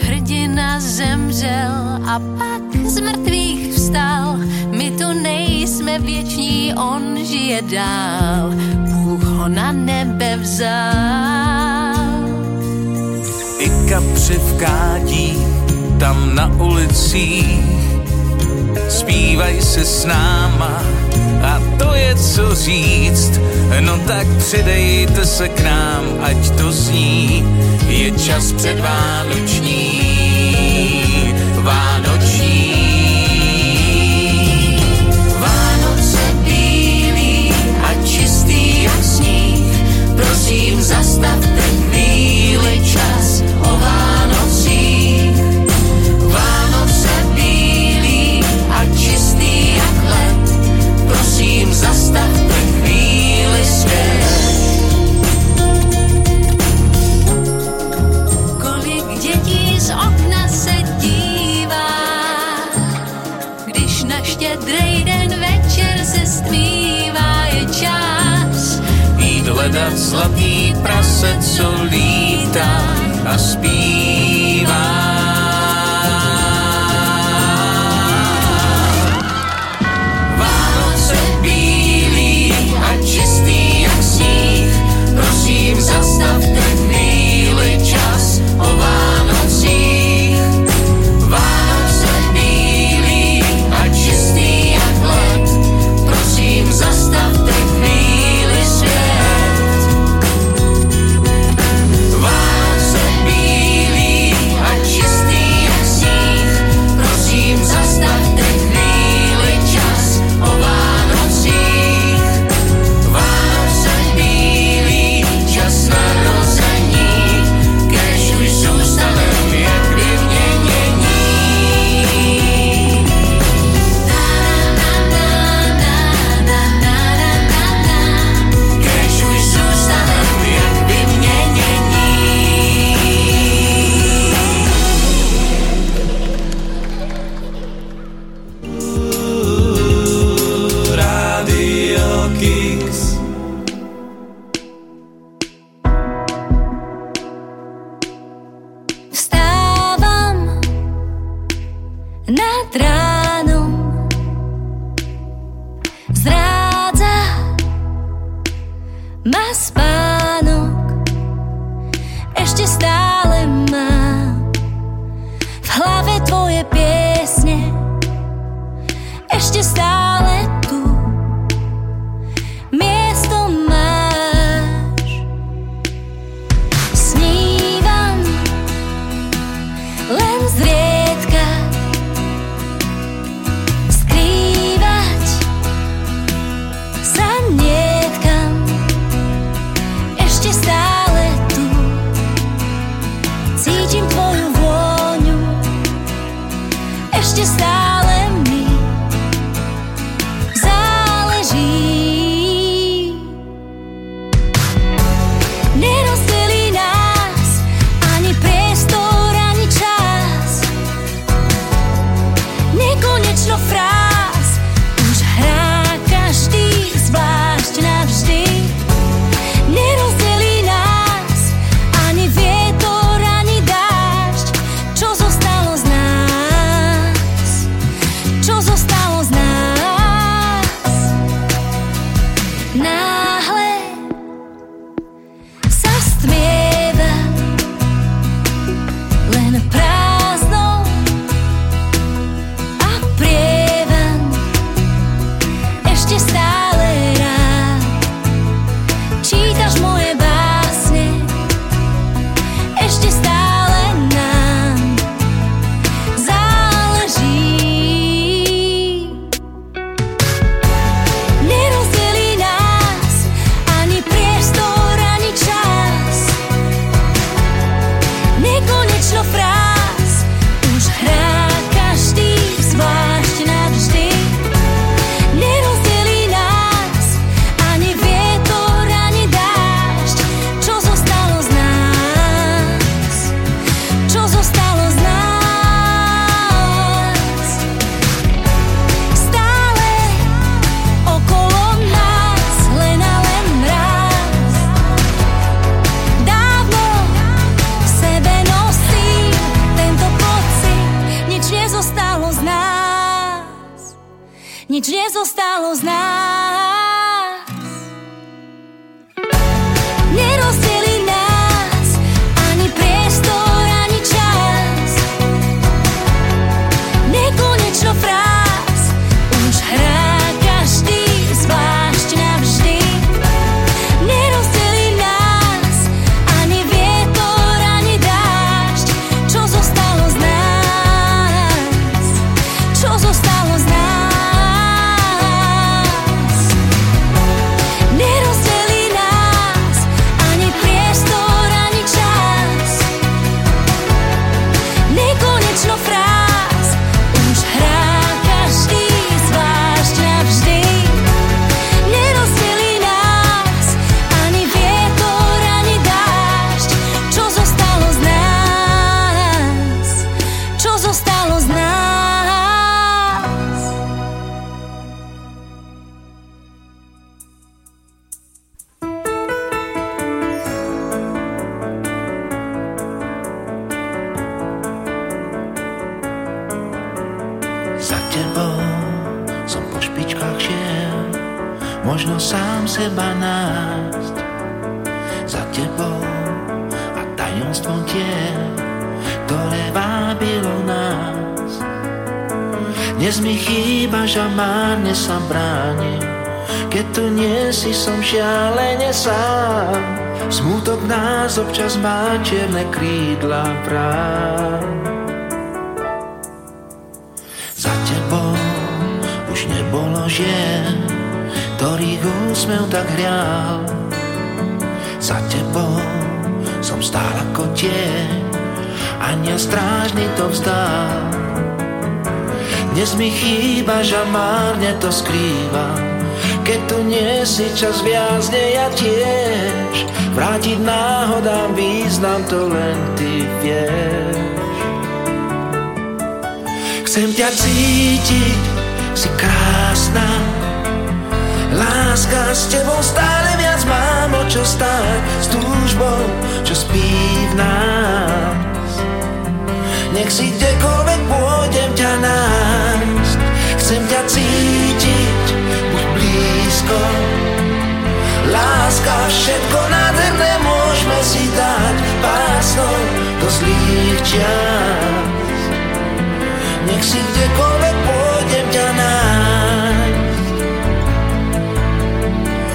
Hrdina zemřel a pak z mrtvých vstal. My tu nejsme věční, on žije dál. Bůh ho na nebe vzal. I kapři v kádí, tam na ulicích, zpívaj se s náma a to je co říct. No tak přidejte se nám, ať to zní, je čas předvánoční. zlatý prasec, co lítá a spí. Krídla vrát. Za tebou už nebolo žien, ktorých úsmev tak hrial. Za tebou som stál ako tieň, aniel strážny to vzdal. Dnes mi chýba, že márne to skrývam, keď tu nie si čas viazne ja tiež. Vrátiť náhodám význam to len ty vieš. Chcem ťa cítiť, si krásna, Láska s tebou stále viac mám o čo stáť S túžbou, čo spí v nás Nech si kdekoľvek pôjdem ťa nájsť Chcem ťa cítiť, blízko Láska, všetko nádherné môžeme si dať Pásnou do zlých čias Nech si kdekoľvek pôjdem ťa nájsť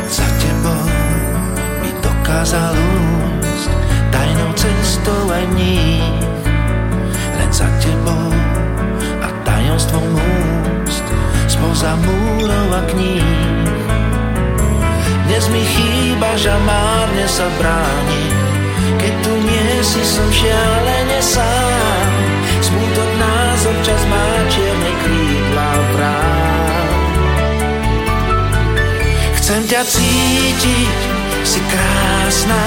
za tebou mi dokázal úsť tajnou cestou aj mních. Len za tebou a tajomstvom úst spoza múrov a kníh. Dnes mi chýba, že márne sa bráni, keď tu nie si som šialene sám. Smutok nás občas má čierne krídla vrát. Chcem ťa cítiť, si krásna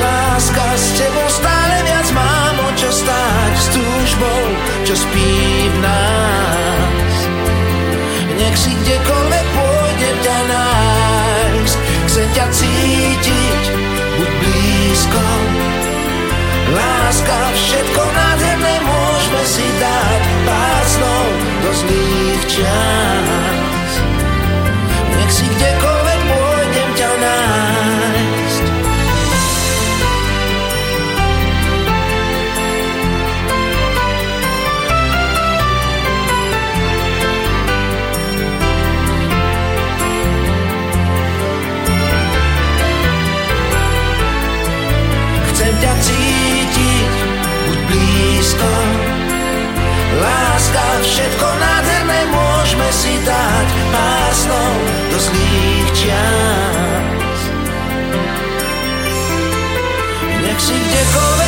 Láska s tebou stále viac mám o čo stáť S túžbou, čo spí v nás Nech si kdekoľvek pôjdem ťa nájsť Chcem ťa cítiť, buď blízko. Láska, všetko nádherné môžeme si dať Pásnou do zlých čas. Nech si kdekoľvek všetko nádherné môžeme si dať pásnou do zlých čias. Nech si kdekoľvek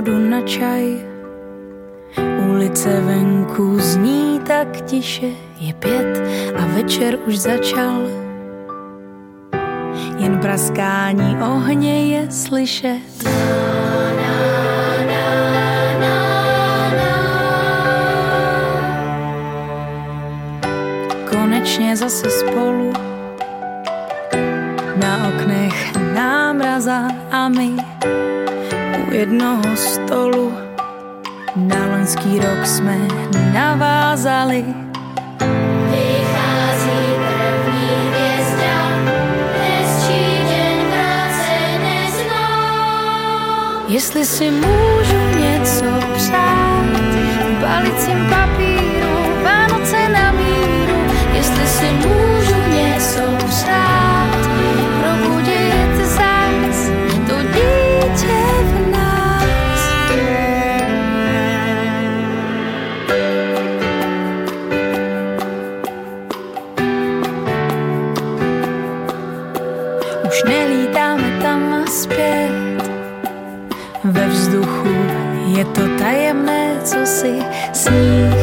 vodu na čaj, ulice venku zní tak tiše, je pět a večer už začal. Jen praskání ohně je slyšet. Konečně zase spolu na oknech námraza a my jednoho stolu na loňský rok jsme navázali. Vychází první hvězda, hezčí deň práce neznám. Jestli si můžu něco přát, v balicím papíru, Vánoce na míru, jestli si můžu je to tajemné, co si sníh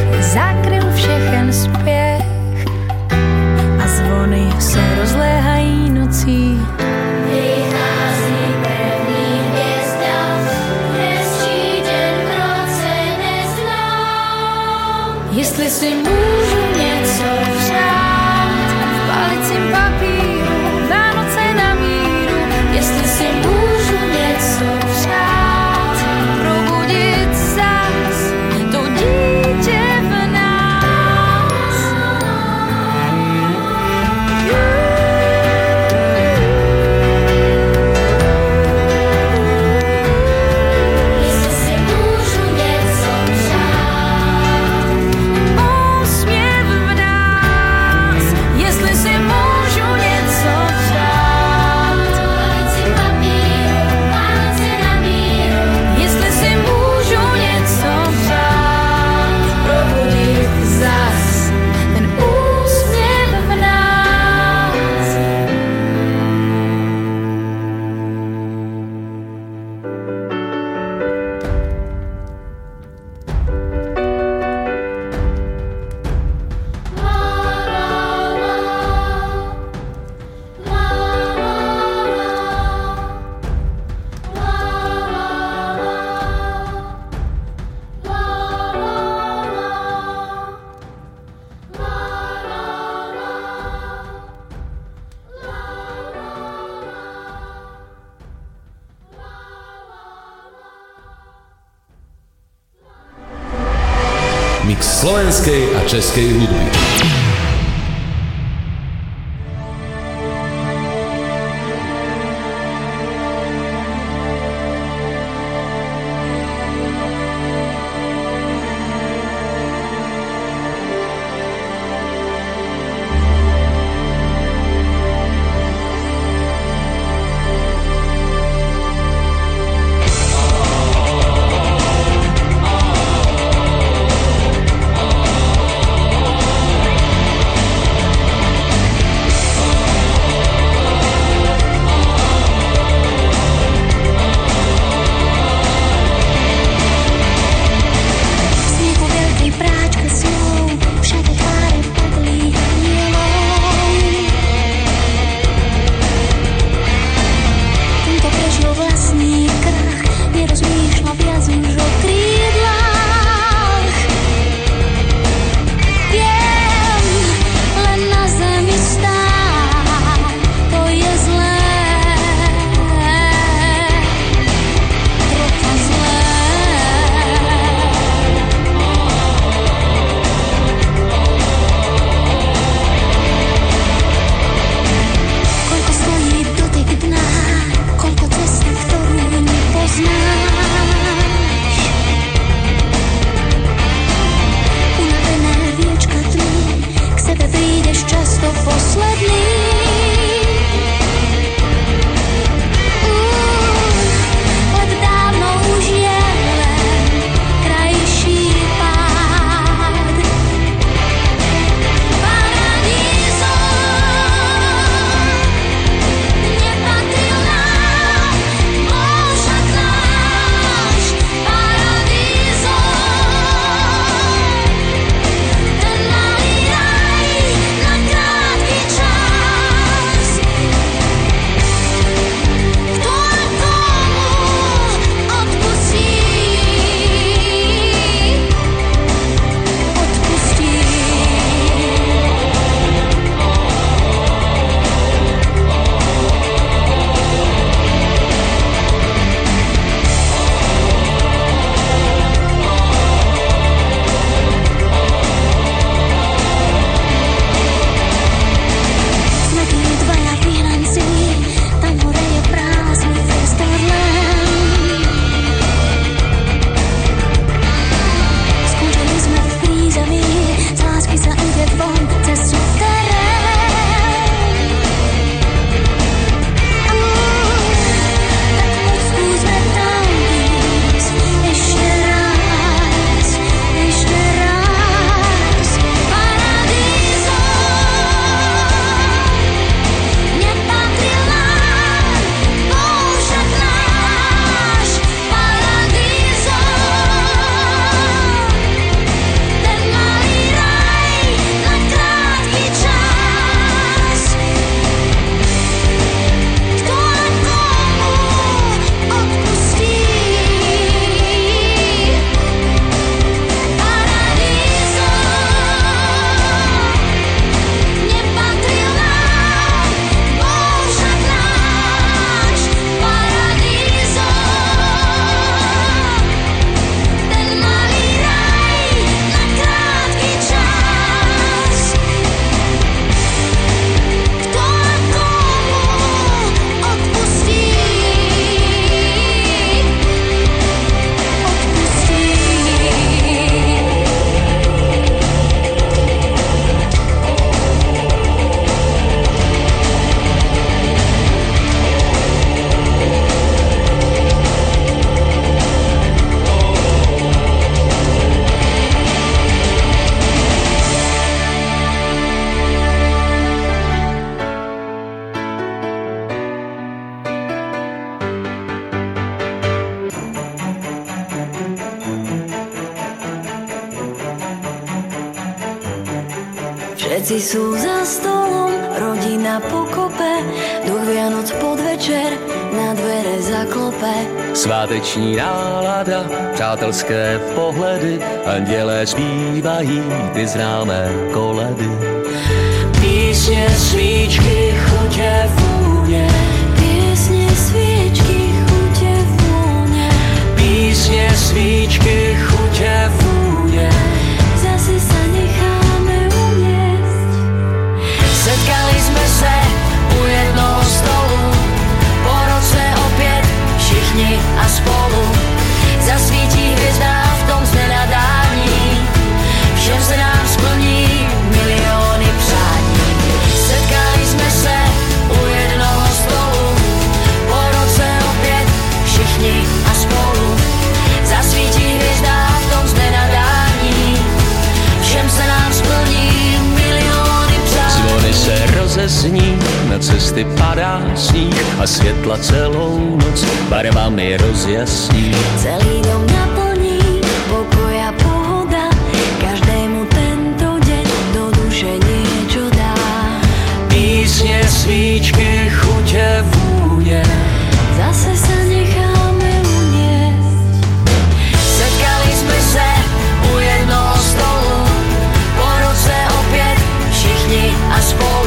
přátelské pohledy, andělé zpívají ty známé s na cesty padá sníh a světla celou noc barvami rozjasní. Celý dom naplní pokoja pohoda, každému tento deň do duše niečo dá. Písne, svíčky, chute, vúne, zase sa necháme uniesť. Setkali sme sa u jednoho stolu, po roce opäť všichni a spolu.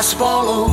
I swallow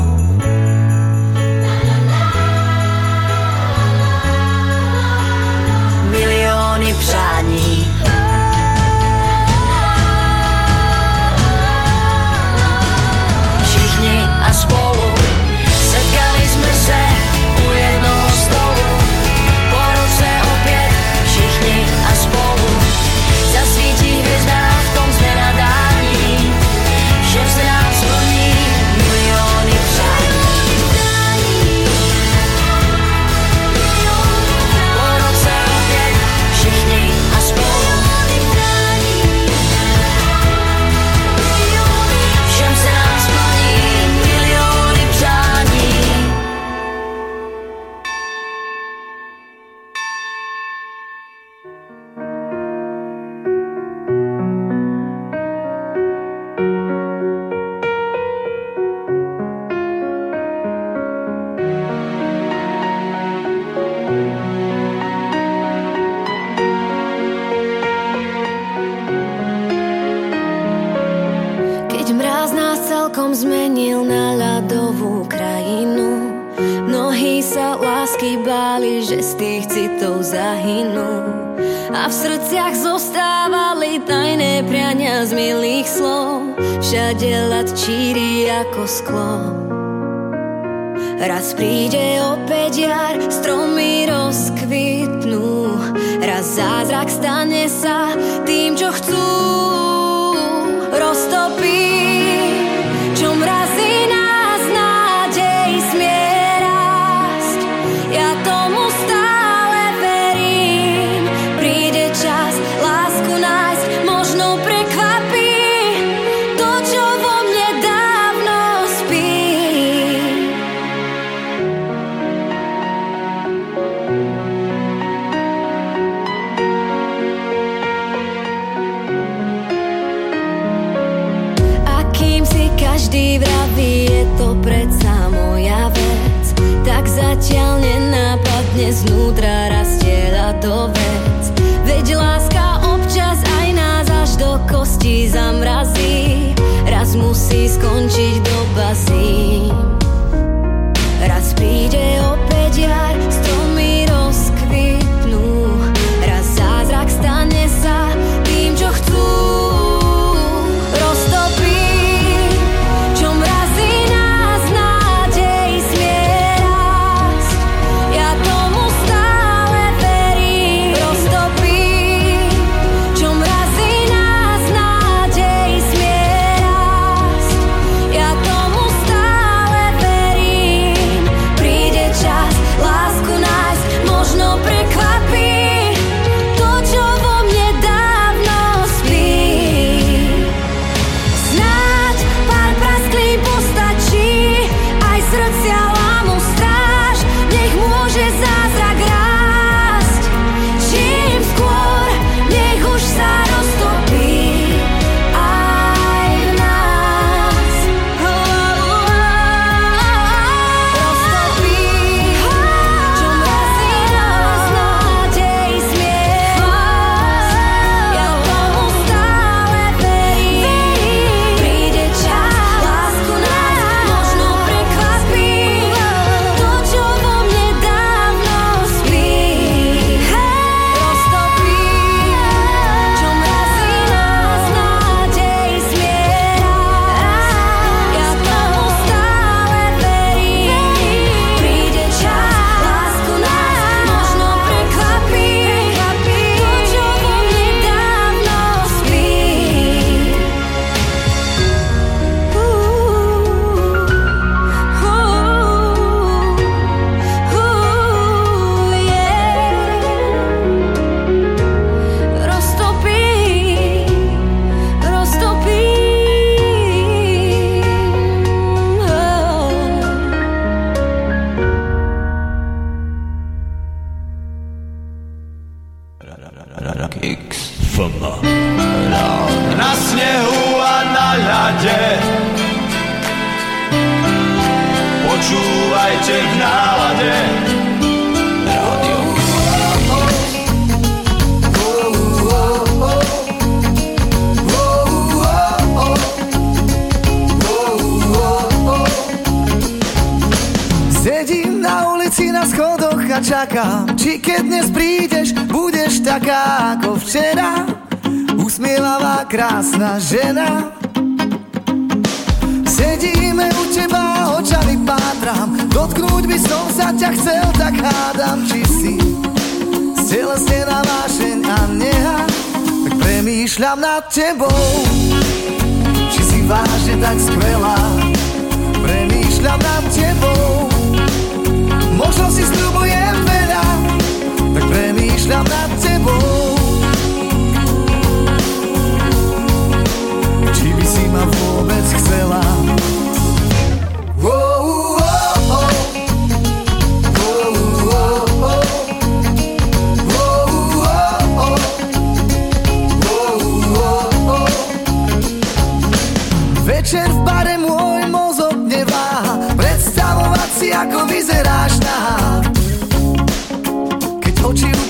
dnes vnútra rastie ľadové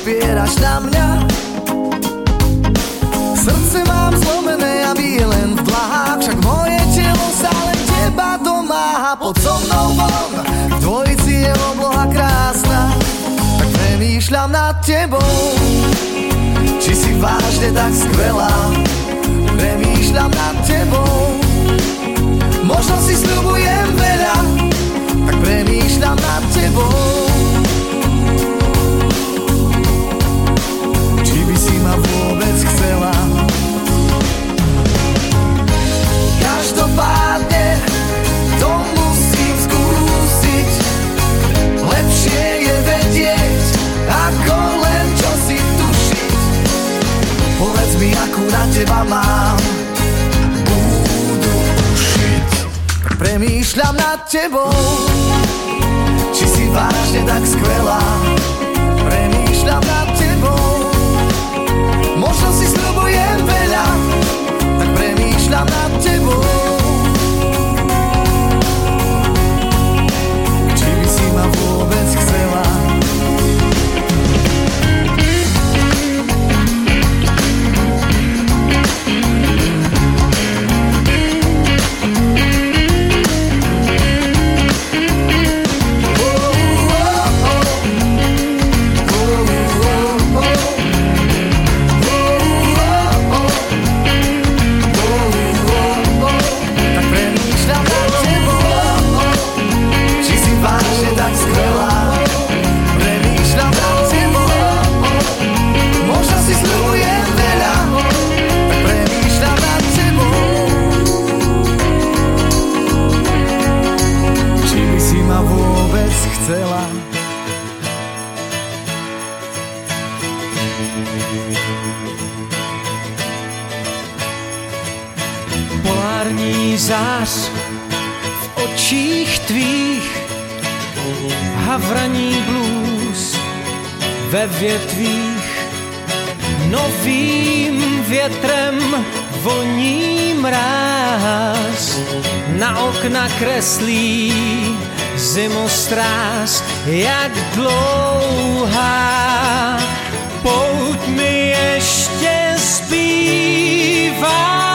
oči upieraš na mňa. Srdce mám zlomené a len v dlahách Však moje telo sa len teba domáha. Pod so mnou von, dvojici je obloha krásna. Tak premýšľam nad tebou. Či si vážne tak skvelá? Premýšľam nad tebou. Možno si sľubujem veľa Tak premýšľam nad tebou chcela Každopádne to musím skúsiť. Lepšie je vedieť Ako len čo si tušiť. Povedz mi, akú na teba mám. Budú tušiť. Premýšľam nad tebou. Či si vážne tak skvelá? Premýšľam nad premýšľam nad tebou Či zář v očích tvých Havraní blues ve větvích. Novým větrem voní mráz Na okna kreslí zimostráz. Jak dlouhá pout mi ještě zbývá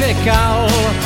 check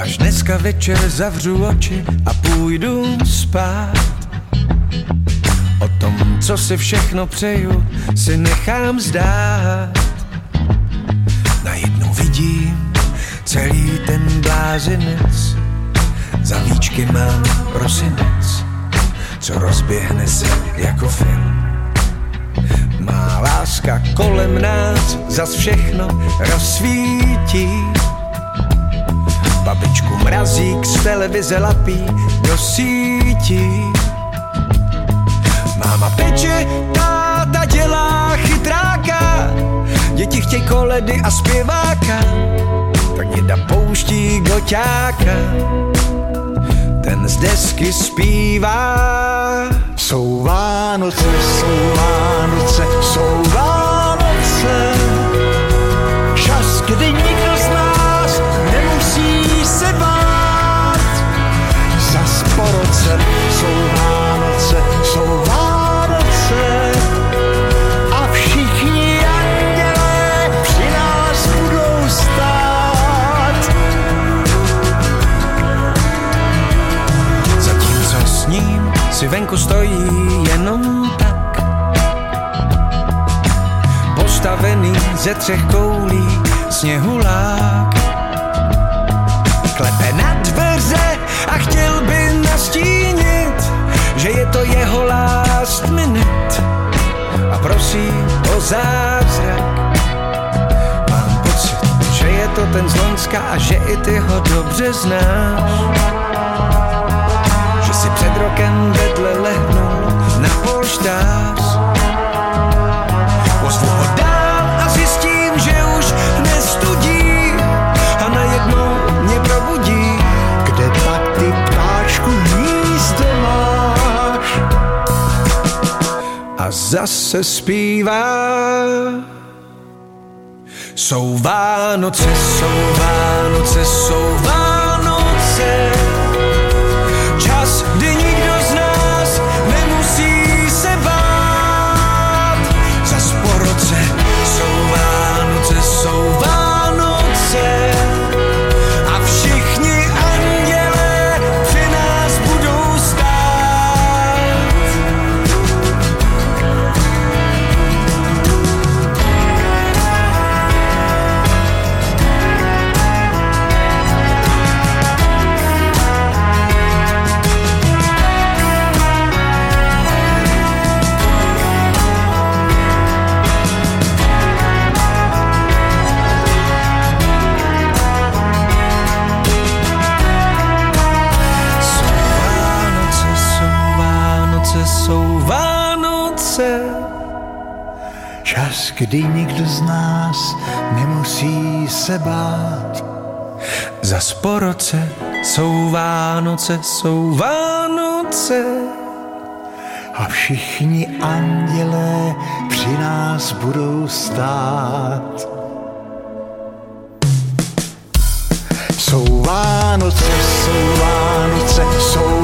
Až dneska večer zavřu oči a půjdu spát. O tom, co si všechno přeju, si nechám zdát. Najednou vidím celý ten blázinec. Za víčky mám prosinec, co rozběhne se jako film. Má láska kolem nás zas všechno rozsvítí. Mrazík z televize lapí do sítí. Máma peče, táta dělá chytráka, děti chtějí koledy a zpěváka, tak děda pouští goťáka, ten z desky zpívá. Jsou Vánoce, jsou Vánoce, jsou Vánoce. Čas, kdy nikdo z nás nemusí se bát. Po roce jsou Vánoce, jsou Vánoce. A všichni andělé při nás budou stát. Zatímco s ním si venku stojí jenom tak. Postavený ze třech koulí sněhulák. Klepe na dveře a chtěl nastínit, že je to jeho last minute. A prosí o zázrak. Mám pocit, že je to ten z Lonska a že i ty ho dobře znáš že si před rokem vedle lehnul na polštář. Pozvu ho dál zase zpívá. Jsou Vánoce, jsou Vánoce, jsou Vánoce. Kdy nikdo z nás nemusí se bát. Zas po roce jsou Vánoce, jsou Vánoce. A všichni andělé při nás budou stát. Jsou Vánoce, jsou Vánoce, jsou